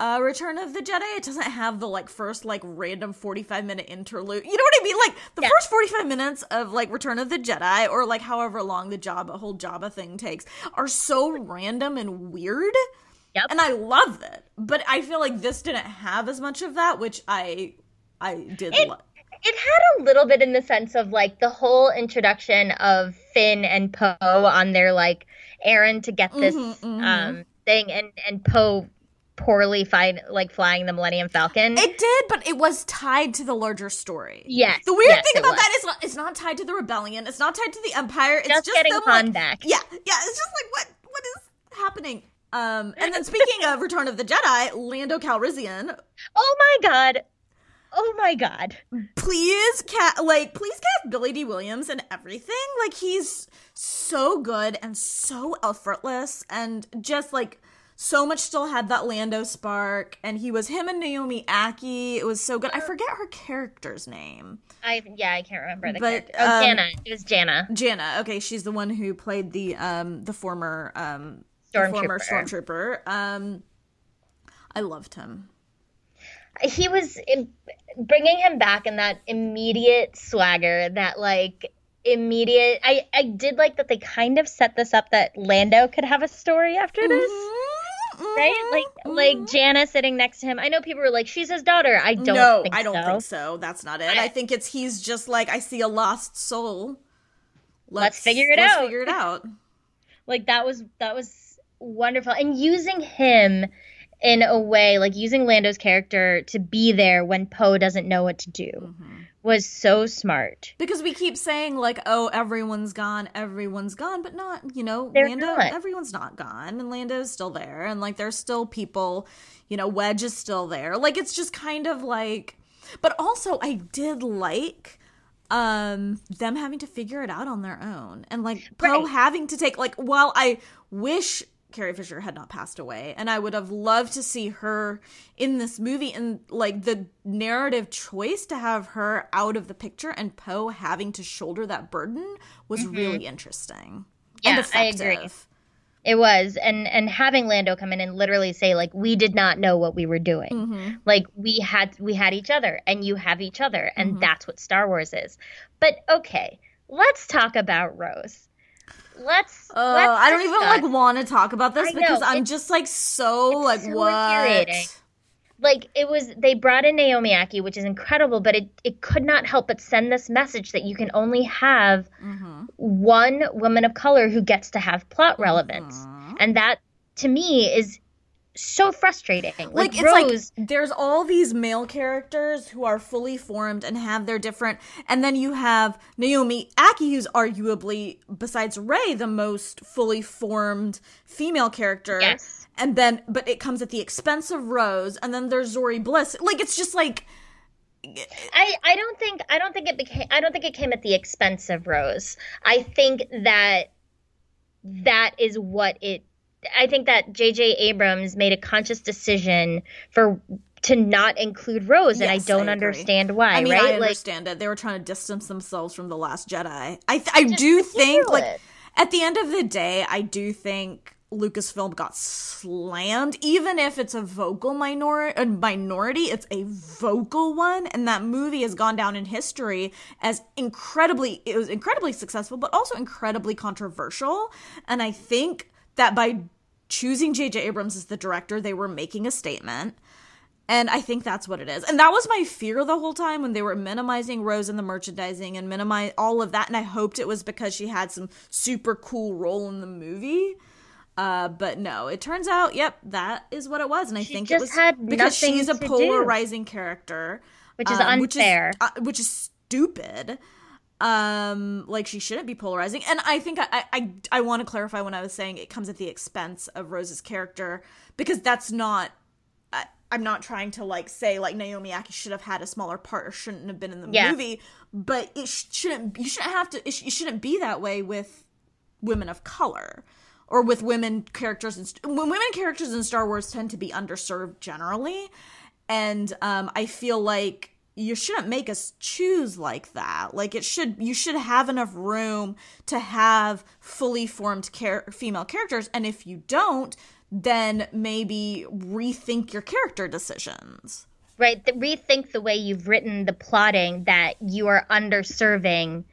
uh, Return of the Jedi. It doesn't have the like first like random forty five minute interlude. You know what I mean? Like the Yeah. first forty five minutes of like Return of the Jedi, or like however long the Jabba whole Jabba thing takes, are so random and weird. Yep. And I love it, but I feel like this didn't have as much of that, which I I did It- love. It had a little bit in the sense of like the whole introduction of Finn and Poe on their like errand to get this Mhm, mhm. um thing and and Poe poorly find like flying the Millennium Falcon. It did, but it was tied to the larger story. yes. The weird yes, thing about was. that is not, it's not tied to the rebellion. It's not tied to the empire. It's just, just, getting them, Han like, back. Yeah, yeah. It's just like what what is happening? Um, and then speaking of Return of the Jedi, Lando Calrissian, Oh my god. Oh my god. please cat like please cast Billy Dee Williams and everything. Like he's so good and so effortless and just like so much still had that Lando spark and he was him and Naomi Ackie. It was so good. I forget her character's name. I yeah, I can't remember the But, character. Oh, um, Jannah. It was Jannah. Jannah. Okay, she's the one who played the um the former um the former Stormtrooper. stormtrooper. Um I loved him. He was bringing him back in that immediate swagger, that like immediate. I I did like that they kind of set this up that Lando could have a story after this. Mhm, Right, like mhm, like. Jannah sitting next to him. I know people were like, "She's his daughter." I don't. no, think I don't so. think so. That's not it. I, I- think it's he's just like I see a lost soul. Let's figure it let's out. Figure it out. Like that was that was wonderful, and using him in a way, like using Lando's character to be there when Poe doesn't know what to do, Mm-hmm. Was so smart. Because we keep saying like, oh, everyone's gone, everyone's gone, but not, you know, They're Lando, not. everyone's not gone, and Lando's still there, and like there's still people, you know, Wedge is still there. Like it's just kind of like, but also I did like um them having to figure it out on their own and like Poe Right. having to take like while I wish Carrie Fisher had not passed away and I would have loved to see her in this movie and like the narrative choice to have her out of the picture and Poe having to shoulder that burden was really interesting and Mm-hmm. Yeah, I agree. It was, and and having Lando come in and literally say like, "We did not know what we were doing. Mhm. Like we had we had each other, and you have each other, and Mhm. that's what Star Wars is." But okay, let's talk about Rose. Let's. Uh, I don't even like want to talk about this I know, because I'm just like so like so what. infuriating. like it was they brought in Naomi Ackie, which is incredible, but it, it could not help but send this message that you can only have Mm-hmm. one woman of color who gets to have plot relevance. Mhm. And that to me is so frustrating. Like, like it's Rose like there's all these male characters who are fully formed and have their different and then you have Naomi Ackie who's arguably besides Rey the most fully formed female character Yes. and then but it comes at the expense of Rose and then there's Zorii Bliss like it's just like I, I don't think I don't think it became I don't think it came at the expense of Rose. I think that that is what it I think that JJ Abrams made a conscious decision for to not include Rose and I don't I understand why, I mean right? I like understand it they were trying to distance themselves from the last Jedi I th- I do think like ridiculous. at the end of the day, I do think Lucasfilm got slammed, even if it's a vocal minority. A minority, it's a vocal one, and that movie has gone down in history as incredibly. It was incredibly successful, but also incredibly controversial. And I think that by choosing J.J. Abrams as the director, they were making a statement. And I think that's what it is. And that was my fear the whole time when they were minimizing Rose and the merchandising and minimize all of that. And I hoped it was because she had some super cool role in the movie. Uh, but no, it turns out, yep, that is what it was. And I think it was because she's a to do. polarizing character, which is um, unfair. which is, uh, which is stupid. Um, like she shouldn't be polarizing. And I think I I, I, want to clarify when I was saying it comes at the expense of Rose's character because that's not I, I'm not trying to like say like Naomi Ackie should have had a smaller part or shouldn't have been in the Yeah. movie, but it sh- shouldn't. You shouldn't have to. It, sh- it shouldn't be that way with women of color or with women characters. In, st- when women characters in Star Wars tend to be underserved generally, and um, I feel like you shouldn't make us choose like that. Like it should. You should have enough room to have fully formed char- female characters, and if you don't then maybe rethink your character decisions. right? Th- rethink the way you've written the plotting that you are underserving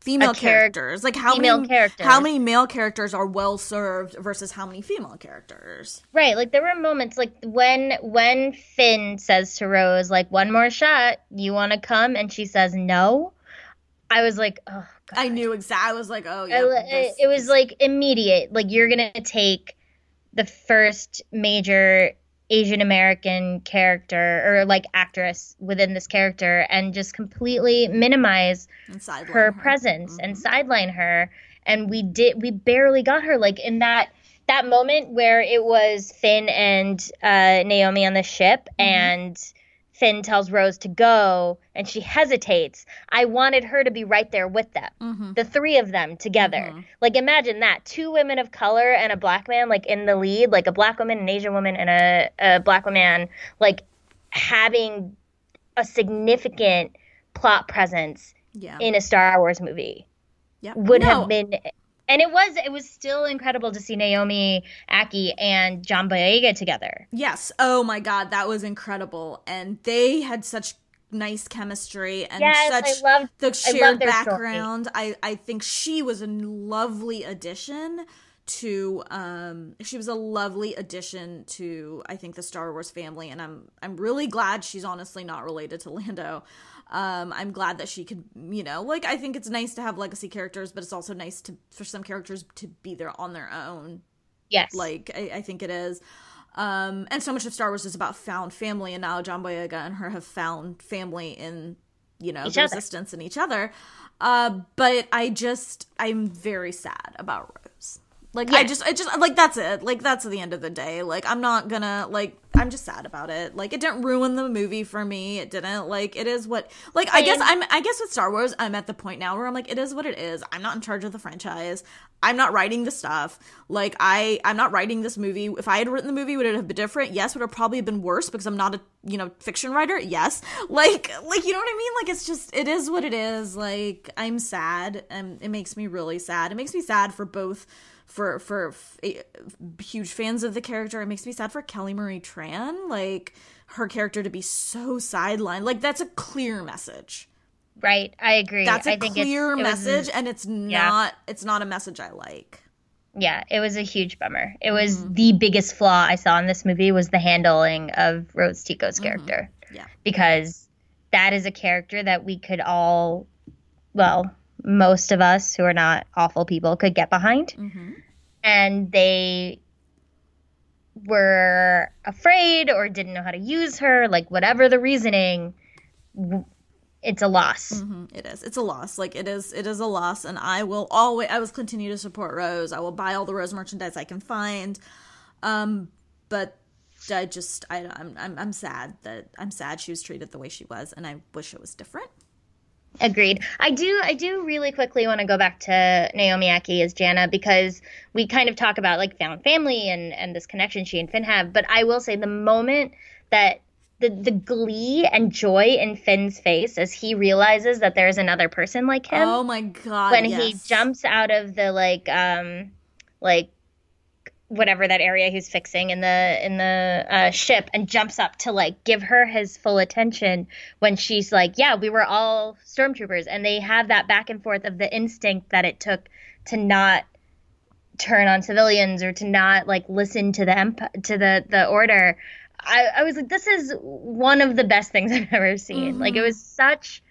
Female A charac- characters, like how many characters. how many male characters are well served versus how many female characters. Right, like there were moments like when when Finn says to Rose like one more shot, you want to come and she says no. I was like, oh god. I knew exactly. I was like, oh yeah, li- this- it was like immediate. Like you're going to take the first major Asian American character or like actress within this character and just completely minimize sideline her presence Mhm. and sideline her and we did we barely got her like in that that moment where it was Finn and uh, Naomi on the ship Mm-hmm. and Finn tells Rose to go and she hesitates. I wanted her to be right there with them. Mhm. The three of them together. Mhm. Like imagine that. Two women of color and a black man like in the lead, like a black woman, an Asian woman, and a, a black woman, like having a significant plot presence yeah, in a Star Wars movie yeah. would No, have been and it was it was still incredible to see Naomi Ackie and John Boyega together. Yes. Oh my god, that was incredible, and they had such nice chemistry and Yes, such I loved the I shared love their story. background. I I think she was a lovely addition to um she was a lovely addition to I think the Star Wars family and I'm I'm really glad she's honestly not related to Lando. Um I'm glad that she could, you know, like I think it's nice to have legacy characters, but it's also nice to for some characters to be there on their own. Yes. like I, I think it is. Um and so much of star wars is about found family and now john boyega and her have found family in you know Each the other. resistance in each other. Uh but i just i'm very sad about rose. Like i just i just like that's it. Like that's the end of the day. Like i'm not gonna like i'm just sad about it. Like it didn't ruin the movie for me. It didn't like it is what like i guess i'm i guess with star wars i'm at the point now where i'm like it is what it is. I'm not in charge of the franchise. I'm not writing the stuff. Like i i'm not writing this movie. If i had written the movie would it have been different? Yes would it have probably been worse because i'm not a you know fiction writer? Yes. Like like you know what i mean? Like it's just it is what it is. Like i'm sad. And it makes me really sad. It makes me sad for both for for f- eh, huge fans of the character. It makes me sad for Kelly Marie Tran, like her character to be so sidelined. Like that's a clear message Right, I agree. That's a I think clear it message, Was, and it's not. It's not a message I like. yeah, it was a huge bummer. It was the biggest flaw I saw in this movie was the handling of Rose Tico's character. Yeah. because that is a character that we could all, well, most of us who are not awful people could get behind. Mm-hmm. And they were afraid or didn't know how to use her, like whatever the reasoning, w- it's a loss. hmm It is. It's a loss. Like it is. It is a loss, and I will always. I will continue to support Rose. I will buy all the Rose merchandise I can find. Um, but I just. I. I'm. I'm. I'm sad that I'm sad she was treated the way she was, and I wish it was different. Agreed. I do. I do really quickly want to go back to Naomi Ackie as Jannah because we kind of talk about like found family and and this connection she and Finn have. But I will say the moment that the the glee and joy in Finn's face as he realizes that there's another person like him oh my god! when he jumps out of the like um like whatever that area he's fixing in the in the uh, ship and jumps up to like give her his full attention when she's like yeah we were all stormtroopers. And they have that back and forth of the instinct that it took to not turn on civilians or to not like listen to the emp- to the the order. I, I was like this is one of the best things i've ever seen. Like it was such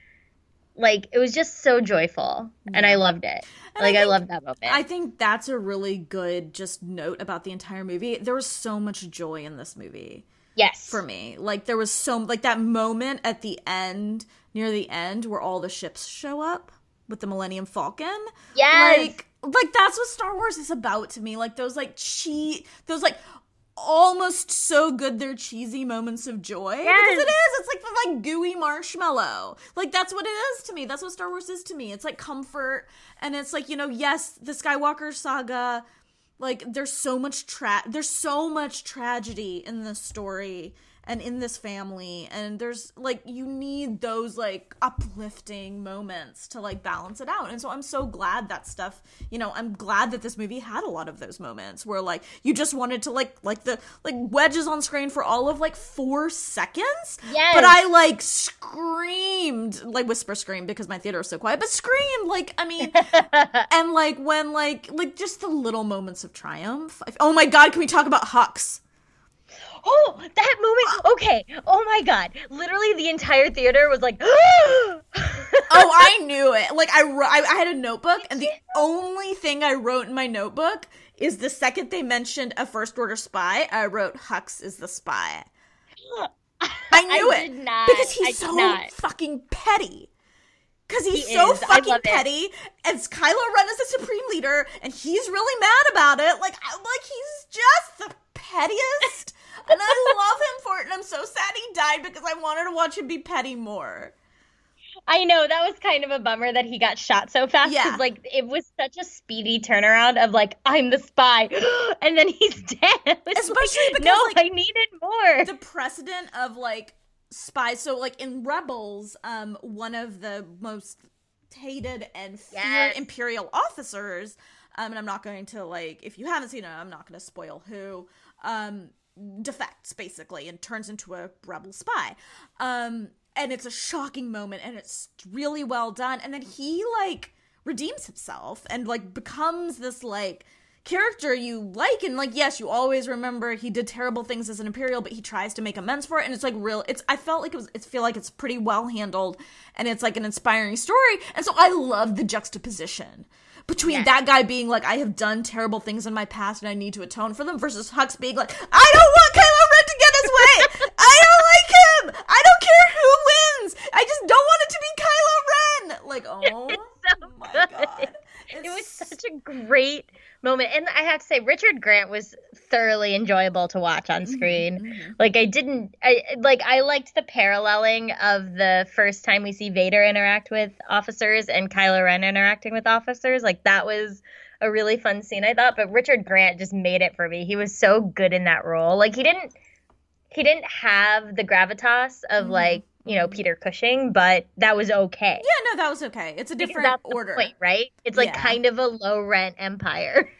like it was just so joyful and i loved it And like I, think- loved that moment I think that's a really good just note about the entire movie. There was so much joy in this movie. yes for me. Like there was so like that moment at the end, near the end, where all the ships show up with the Millennium Falcon. Yes. Like like that's what Star Wars is about to me. Like those like che those like almost so good they're cheesy moments of joy. Because it is it's like the like gooey marshmallow. Like that's what it is to me. That's what star wars is to me. It's like comfort and it's like you know yes the skywalker saga like there's so much tra there's so much tragedy in this story and in this family and there's like you need those like uplifting moments to like balance it out. And so i'm so glad that stuff you know i'm glad that this movie had a lot of those moments where like you just wanted to like like the like Wedge's on screen for all of like four seconds? Yes. but i like screamed like whisper scream because my theater is so quiet but screamed like i mean and like when like like just the little moments of triumph. Oh my god can we talk about hux oh that moment okay. Oh my god. Literally the entire theater was like oh i knew it. Like I, wrote, I i had a notebook and the only thing i wrote in my notebook is the second they mentioned a first order spy i wrote hux is the spy. I knew I it. did not. because I he's did so not. fucking petty. Because he's He so is. Fucking love it. petty and kylo ren is the supreme leader and he's really mad about it. Like i'm like he's just the pettiest and i love him for it and i'm so sad he died because i wanted to watch him be petty more i know that was kind of a bummer that he got shot so fast Yeah. because like it was such a speedy turnaround of like i'm the spy and then he's dead Especially like, because, no like, i needed more the precedent of like spies so like in rebels um one of the most hated and feared Yes. imperial officers um and i'm not going to like if you haven't seen it i'm not going to spoil who um defects basically and turns into a rebel spy. Um and it's a shocking moment and it's really well done. And then he like redeems himself and like becomes this like character you like. And like yes you always remember he did terrible things as an imperial but he tries to make amends for it. And it's like real it's i felt like it was it feel like it's pretty well handled. And it's like an inspiring story. And so i love the juxtaposition between Yes. that guy being like i have done terrible things in my past and i need to atone for them versus hux being like i don't want kylo ren to get his way. I don't like him. I don't care who wins. I just don't want it to be kylo ren. Like oh so my good. god it was such a great moment. And i have to say richard grant was thoroughly enjoyable to watch on screen. mhm. like i didn't i like i liked the paralleling of the first time we see vader interact with officers and kylo ren interacting with officers. Like that was a really fun scene i thought. But richard grant just made it for me. He was so good in that role. Like he didn't he didn't have the gravitas of Mhm. like you know peter cushing but that was okay Yeah, no, that was okay. It's a different order. point, right? It's like Yeah. kind of a low rent empire.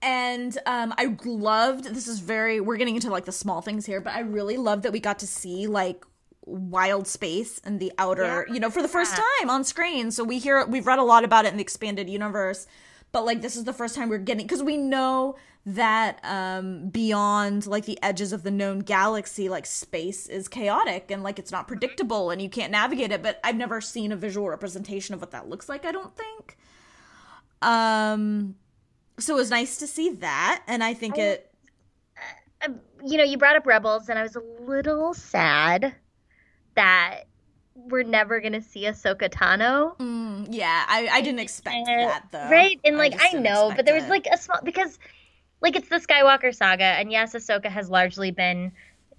And um I loved this is very we're getting into like the small things here, but I really loved that we got to see like wild space and the outer, yeah. you know, for the first time on screen. So we hear we've read a lot about it in the expanded universe, but like this is the first time we're getting because we know that um beyond like the edges of the known galaxy like space is chaotic and like it's not predictable and you can't navigate it but i've never seen a visual representation of what that looks like i don't think um so it was nice to see that and i think I, it uh, you know you brought up rebels and i was a little sad that we're never gonna see Ahsoka Tano. Mm, yeah, I, I didn't expect and, that though. Right, and like I, I know, but there was like a small because like it's the Skywalker saga, and yes, Ahsoka has largely been,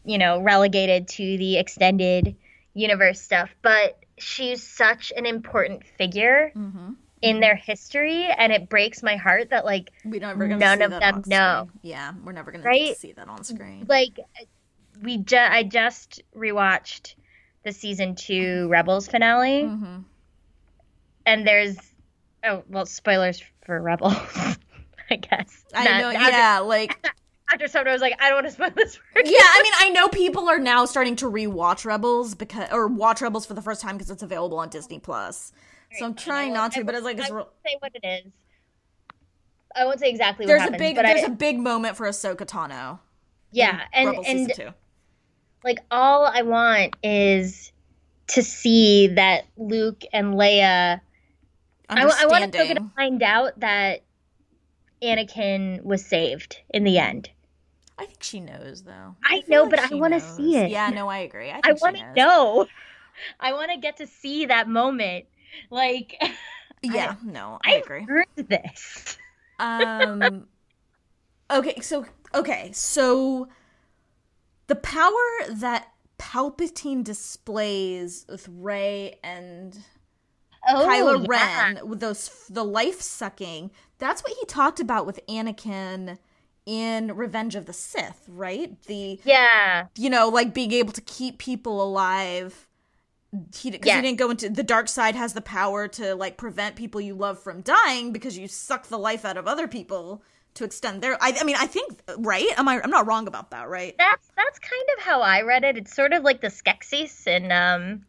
you know, relegated to the extended universe stuff, but she's such an important figure mm-hmm. in their history, and it breaks my heart that like we never none of them know. Yeah, we're never gonna right? see that on screen. Like we just, I just rewatched the season two Rebels finale, mm-hmm. and there's oh well, spoilers for Rebels. I guess. I Not, know, yeah, like after Summer, I was like, I don't want to spoil this for. Yeah, I mean, I know people are now starting to rewatch Rebels because or watch Rebels for the first time because it's available on Disney Plus. Right, so I'm trying not to, but it's like it's I won't say what it is. I won't say exactly there's happens, a big there's I, a big moment for Ahsoka Tano. Yeah, and and like all I want is to see that Luke and Leia. I, I want Ahsoka to find out that Anakin was saved in the end. I think she knows, though. I, I know, like but I want to see it. Yeah, no, I agree. I, I want to know. I want to get to see that moment. Like, yeah, I, no, I agree. Heard this. um. Okay, so okay, so the power that Palpatine displays with Rey and oh, Kylo yeah. Ren with those the life sucking. That's what he talked about with Anakin in Revenge of the Sith, right? The yeah, you know, like being able to keep people alive. He because he didn't go into the dark side has the power to like prevent people you love from dying because you suck the life out of other people to extend their I, I mean I think right? Am I I'm not wrong about that right? That's that's kind of how I read it. It's sort of like the Skeksis and um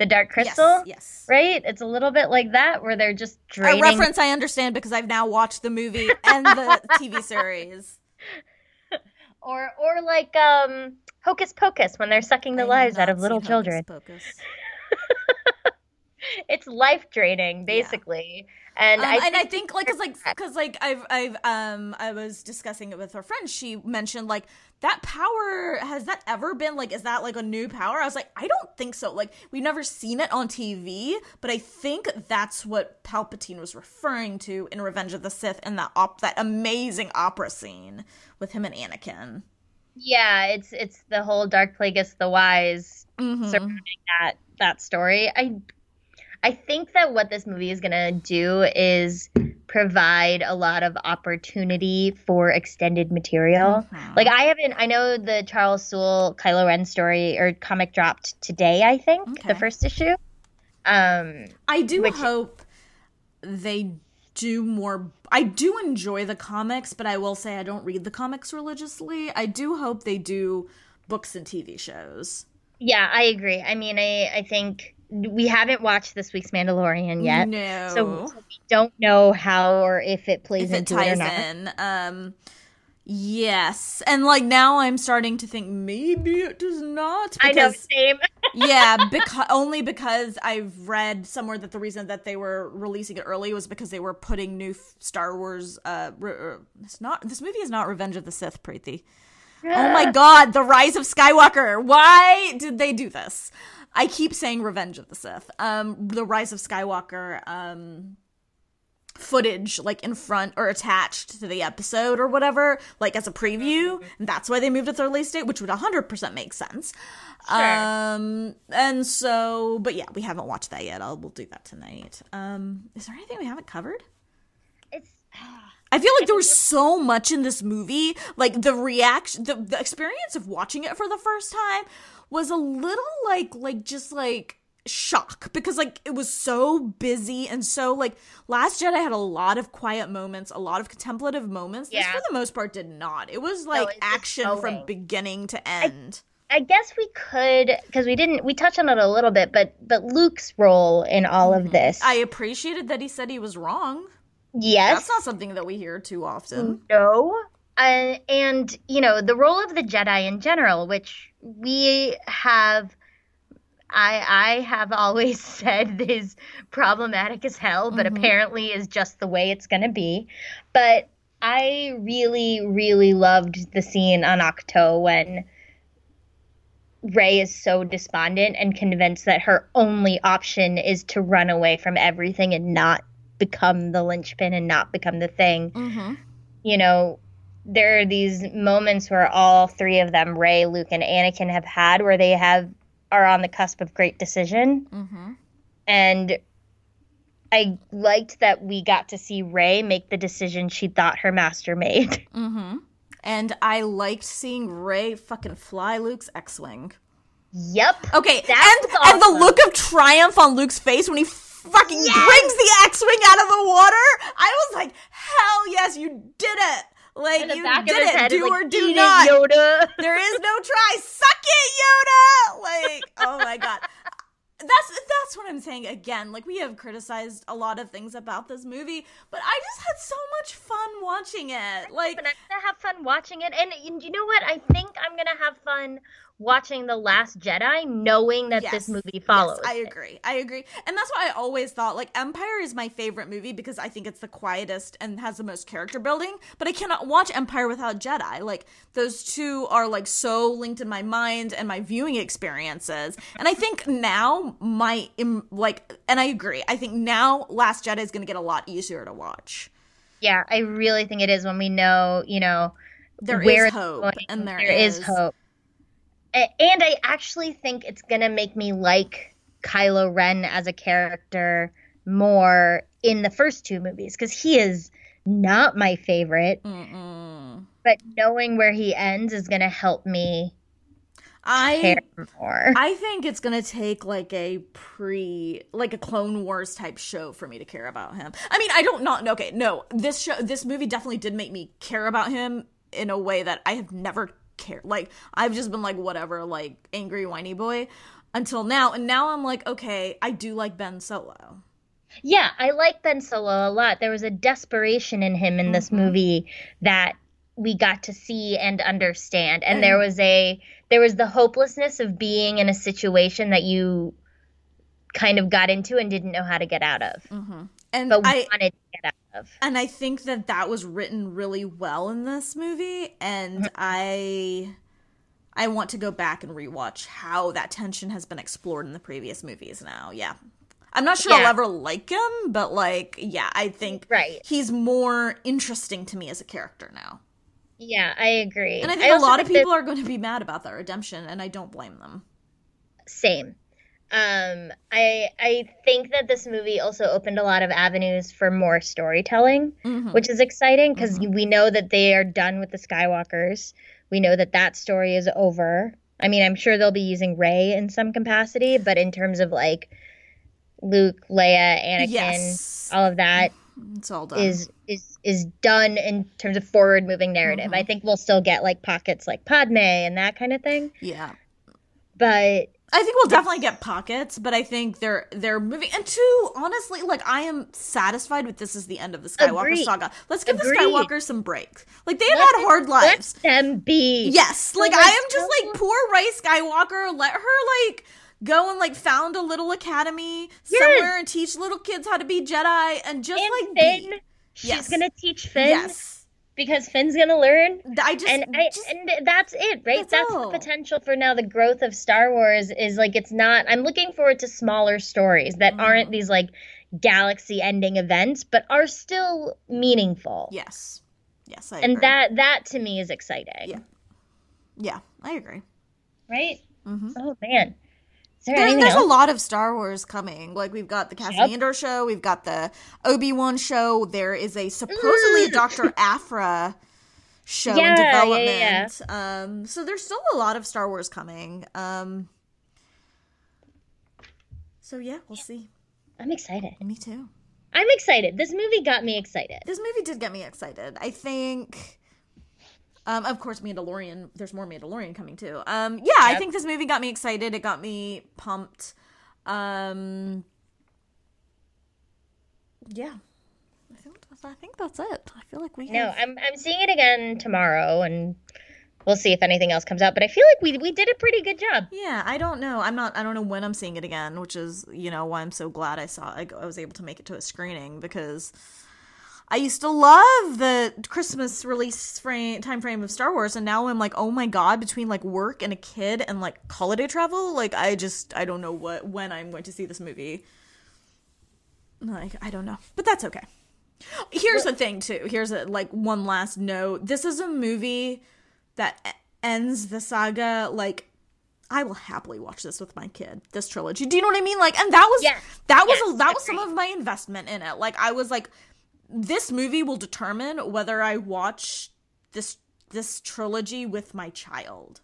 the Dark Crystal. Yes, yes. Right? It's a little bit like that where they're just draining. A reference I understand because I've now watched the movie and the TV series. Or or like um Hocus Pocus when they're sucking the I lives out of little children. It's life draining basically. Yeah. And um, I and I think like cuz like cuz like I've I've um I was discussing it with a friend. She mentioned like that power has that ever been like is that like a new power i was like i don't think so like we've never seen it on tv but i think that's what palpatine was referring to in revenge of the sith in that op that amazing opera scene with him and anakin yeah it's it's the whole Darth Plagueis the wise mm-hmm. surrounding that that story i i think that what this movie is gonna do is provide a lot of opportunity for extended material. Mm-hmm. Like I haven't I know the Charles Soule Kylo Ren story or comic dropped today, I think, okay. the first issue. Um I do which, hope they do more I do enjoy the comics, but I will say I don't read the comics religiously. I do hope they do books and TV shows. Yeah, I agree. I mean, I I think we haven't watched this week's Mandalorian yet. No. So, so we don't know how or if it plays if into it, it or not. In. Um yes. And like now I'm starting to think maybe it does not because, I know same. yeah, because only because I've read somewhere that the reason that they were releasing it early was because they were putting new Star Wars uh re- uh, it's not this movie is not Revenge of the Sith, Preeti. Oh my god, the rise of Skywalker. Why did they do this? I keep saying Revenge of the Sith. Um, the Rise of Skywalker um, footage like in front or attached to the episode or whatever, like as a preview. And mm-hmm. that's why they moved it to release date, which would 100% make sense. Sure. Um, and so, but yeah, we haven't watched that yet. I'll we'll do that tonight. Um, is there anything we haven't covered? It's. I feel like there was so much in this movie. Like the reaction, the, the experience of watching it for the first time was a little like like just like shock because like it was so busy and so like last jedi had a lot of quiet moments a lot of contemplative moments yeah. this for the most part did not it was like no, action from beginning to end I guess we could because we didn't we touched on it a little bit, but but Luke's role in all of mm-hmm. this. I appreciated that he said he was wrong. yes, That's not something that we hear too often. no, uh, and you know the role of the Jedi in general, which we have. I I have always said is problematic as hell, but Mhm. apparently is just the way it's gonna be. But I really, really loved the scene on Ahch-To when Rey is so despondent and convinced that her only option is to run away from everything and not become the linchpin and not become the thing. Mm-hmm. You know, there are these moments where all three of them, Rey, Luke, and Anakin, have had where they have are on the cusp of great decision. Mm-hmm. And I liked that we got to see Rey make the decision she thought her master made. Mm-hmm. And I liked seeing Rey fucking fly Luke's X-wing. yep. Okay, That and was and the look of triumph on Luke's face when he fucking Yes! brings the X-wing out of the water. I was like, hell yes, you did it! Like you did it, do like, or do "Eat it, not. Yoda. There is no try. Suck it, Yoda! Like, oh my god. That's that's what I'm saying again. Like we have criticized a lot of things about this movie, but I just had so much fun watching it. Like But I'm gonna have fun watching it, and y- you know what? I think I'm gonna have fun watching The Last Jedi, knowing that Yes. this movie follows. Yes, I it. agree. I agree. And that's why I always thought like Empire is my favorite movie because I think it's the quietest and has the most character building, but I cannot watch Empire without Jedi. Like those two are like so linked in my mind and my viewing experiences. And I think now my like and I agree. I think now Last Jedi is going to get a lot easier to watch. Yeah, I really think it is when we know, you know, There is where it's hope and there is is hope. And I actually think it's gonna make me like Kylo Ren as a character more in the first two movies because he is not my favorite, Mm-mm. but knowing where he ends is gonna help me I care more. I think it's gonna take like a pre, like a Clone Wars type show for me to care about him. I mean, I don't not okay. No, this show, this movie definitely did make me care about him in a way that I have never cared. Like I've just been like whatever, like angry whiny boy until now, and now I'm like okay, I do like Ben Solo. Yeah, I like Ben Solo a lot. There was a desperation in him in this Mhm. movie that we got to see and understand. And And- there was a there was the hopelessness of being in a situation that you kind of got into and didn't know how to get out of, Mm-hmm. And but I wanted to get out of. and I think that that was written really well in this movie, and Mm-hmm. I. I want to go back and rewatch how that tension has been explored in the previous movies now. Yeah. I'm not sure I'll ever like him, but like, yeah, I think Right. he's more interesting to me as a character now. Yeah, I agree. And I think a also lot of think that- people are going to be mad about that redemption, and I don't blame them. same. Um, I I think that this movie also opened a lot of avenues for more storytelling. Mhm. which is exciting because Mhm. we know that they are done with the Skywalkers. We know that that story is over. I mean, I'm sure they'll be using Rey in some capacity, but in terms of like Luke, Leia, Anakin, yes. all of that It's all done. is is is done in terms of forward moving narrative. Mhm. I think we'll still get like pockets like Padme and that kind of thing, yeah. but I think we'll definitely get pockets, but I think they're they're moving. And two, honestly, like I am satisfied with this is the end of the Skywalker Agreed. saga. Let's give Agreed. the Skywalker some break. Like they have let had hard lives. let them be. Yes, like I am just like poor Rey Skywalker. Let her like go and like found a little academy Yes. somewhere and teach little kids how to be Jedi and just And like Finn, be. she's Yes. gonna teach Finn Yes, because Finn's gonna learn. I just and I, just- and that's it, right? That's That's, the potential for now. The growth of Star Wars is like it's not. I'm looking forward to smaller stories that Mhm. aren't these like galaxy-ending events, but are still meaningful. yes, yes, I and agree. that that to me is exciting. Yeah. yeah, I agree. Right? Mm-hmm. Oh man, is there There's, there's a lot of Star Wars coming. Like we've got the Cassian Andor show, we've got the Obi Wan show. There is a supposedly Mm. Doctor Aphra show Yeah, in yeah, development. yeah. Um, so there's still a lot of Star Wars coming. Um, so yeah, we'll see. I'm excited. Me too. I'm excited. This movie got me excited. This movie did get me excited. I think. Um, of course, Mandalorian. There's more Mandalorian coming too. Um, yeah, I think this movie got me excited. It got me pumped. Um, yeah, I think I think that's it. I feel like we No, have- I'm I'm seeing it again tomorrow, and we'll see if anything else comes out. But I feel like we we did a pretty good job. Yeah, I don't know. I'm not. I don't know when I'm seeing it again, which is you know why I'm so glad I saw. I, I was able to make it to a screening because I used to love the Christmas release frame time frame of Star Wars, and now I'm like, oh my god, between like work and a kid and like holiday travel, like I just I don't know what when I'm going to see this movie. Like I don't know, but that's okay. Here's the thing too. Here's a like one last note. This is a movie that ends the saga like I will happily watch this with my kid. This trilogy. Do you know what I mean? Like and that was that was Yes, a, that was some of my investment in it. Like I was like this movie will determine whether I watch this this trilogy with my child.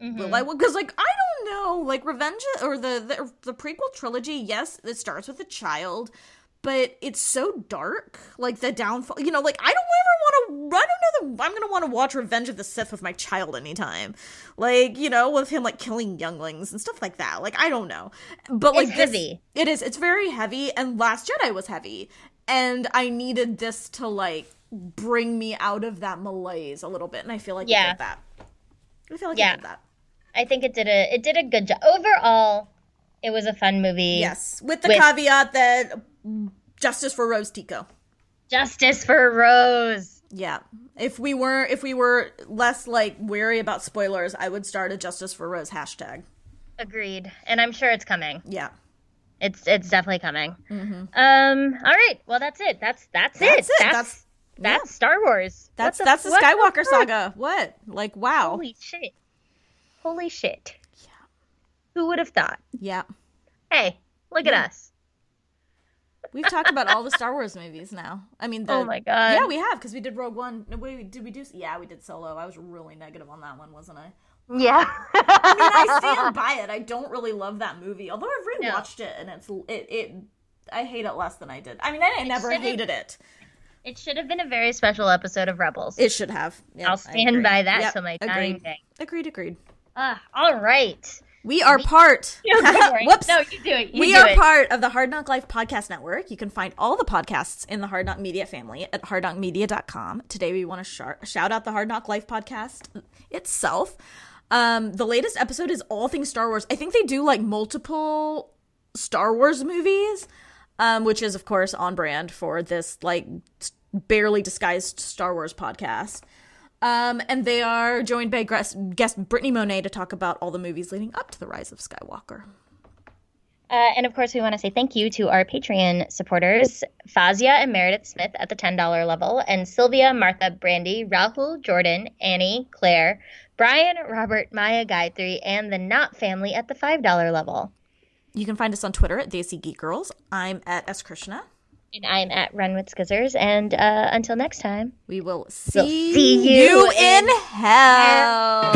Will I? Mm-hmm. Because like I don't know, like Revenge or the, the the prequel trilogy. Yes, it starts with a child, but it's so dark. Like the downfall. You know, like I don't ever want to. I don't know that I'm gonna want to watch Revenge of the Sith with my child anytime. Like you know, with him like killing younglings and stuff like that. Like I don't know, but like It's this- heavy. it is. It's very heavy, and Last Jedi was heavy, and I needed this to like bring me out of that malaise a little bit, and I feel like it Yeah. did that. I feel like Yeah. it did that. I think it did a it did a good job overall. It was a fun movie. Yes, with the With- caveat that justice for Rose Tico. Justice for Rose. Yeah. If we were if we were less like wary about spoilers, I would start a justice for Rose hashtag. Agreed. And I'm sure it's coming. Yeah. It's it's definitely coming. Um. All right. Well, that's it. That's that's, Mm-hmm. That's it. it. That's That's- that's, Star Wars. That's that's the Skywalker fuck? saga. What? Like wow. Holy shit. Holy shit. Yeah. Who would have thought? Yeah. Hey, look at us. We've talked about all the Star Wars movies now. I mean, the, Oh my god. Yeah, we have because we did Rogue One. No, wait, did we do? Yeah, we did Solo. I was really negative on that one, wasn't I? Yeah. I mean, I stand by it. I don't really love that movie, although I've No. rewatched it and it's it it. I hate it less than I did. I mean, I never hated it. It should have been a very special episode of Rebels. It should have. I'll stand by that Yep, till my dying agreed. day. Agreed. Agreed. Ah, all right. We are part. No, go for it. Whoops. No, you do it. You we do are it. part of the Hard Knock Life Podcast Network. You can find all the podcasts in the Hard Knock Media family at hardknockmedia.com. Today, we want to sh- shout out the Hard Knock Life podcast itself. Um, the latest episode is all things Star Wars. I think they do like multiple Star Wars movies, um, which is, of course, on brand for this like barely disguised Star Wars podcast. Um, and they are joined by guest, guest Brittany Monet to talk about all the movies leading up to the rise of Skywalker. Uh, and of course, we want to say thank you to our Patreon supporters, Fazia and Meredith Smith at the $10 level, and Sylvia, Martha, Brandy, Rahul, Jordan, Annie, Claire, Brian, Robert, Maya, Gayatri, and the Not family at the $5 level. You can find us on Twitter at Daisy Geek Girls. I'm at S Krishna. And I'm at Run with Skizzers. And uh, until next time. We will see, see you in in hell.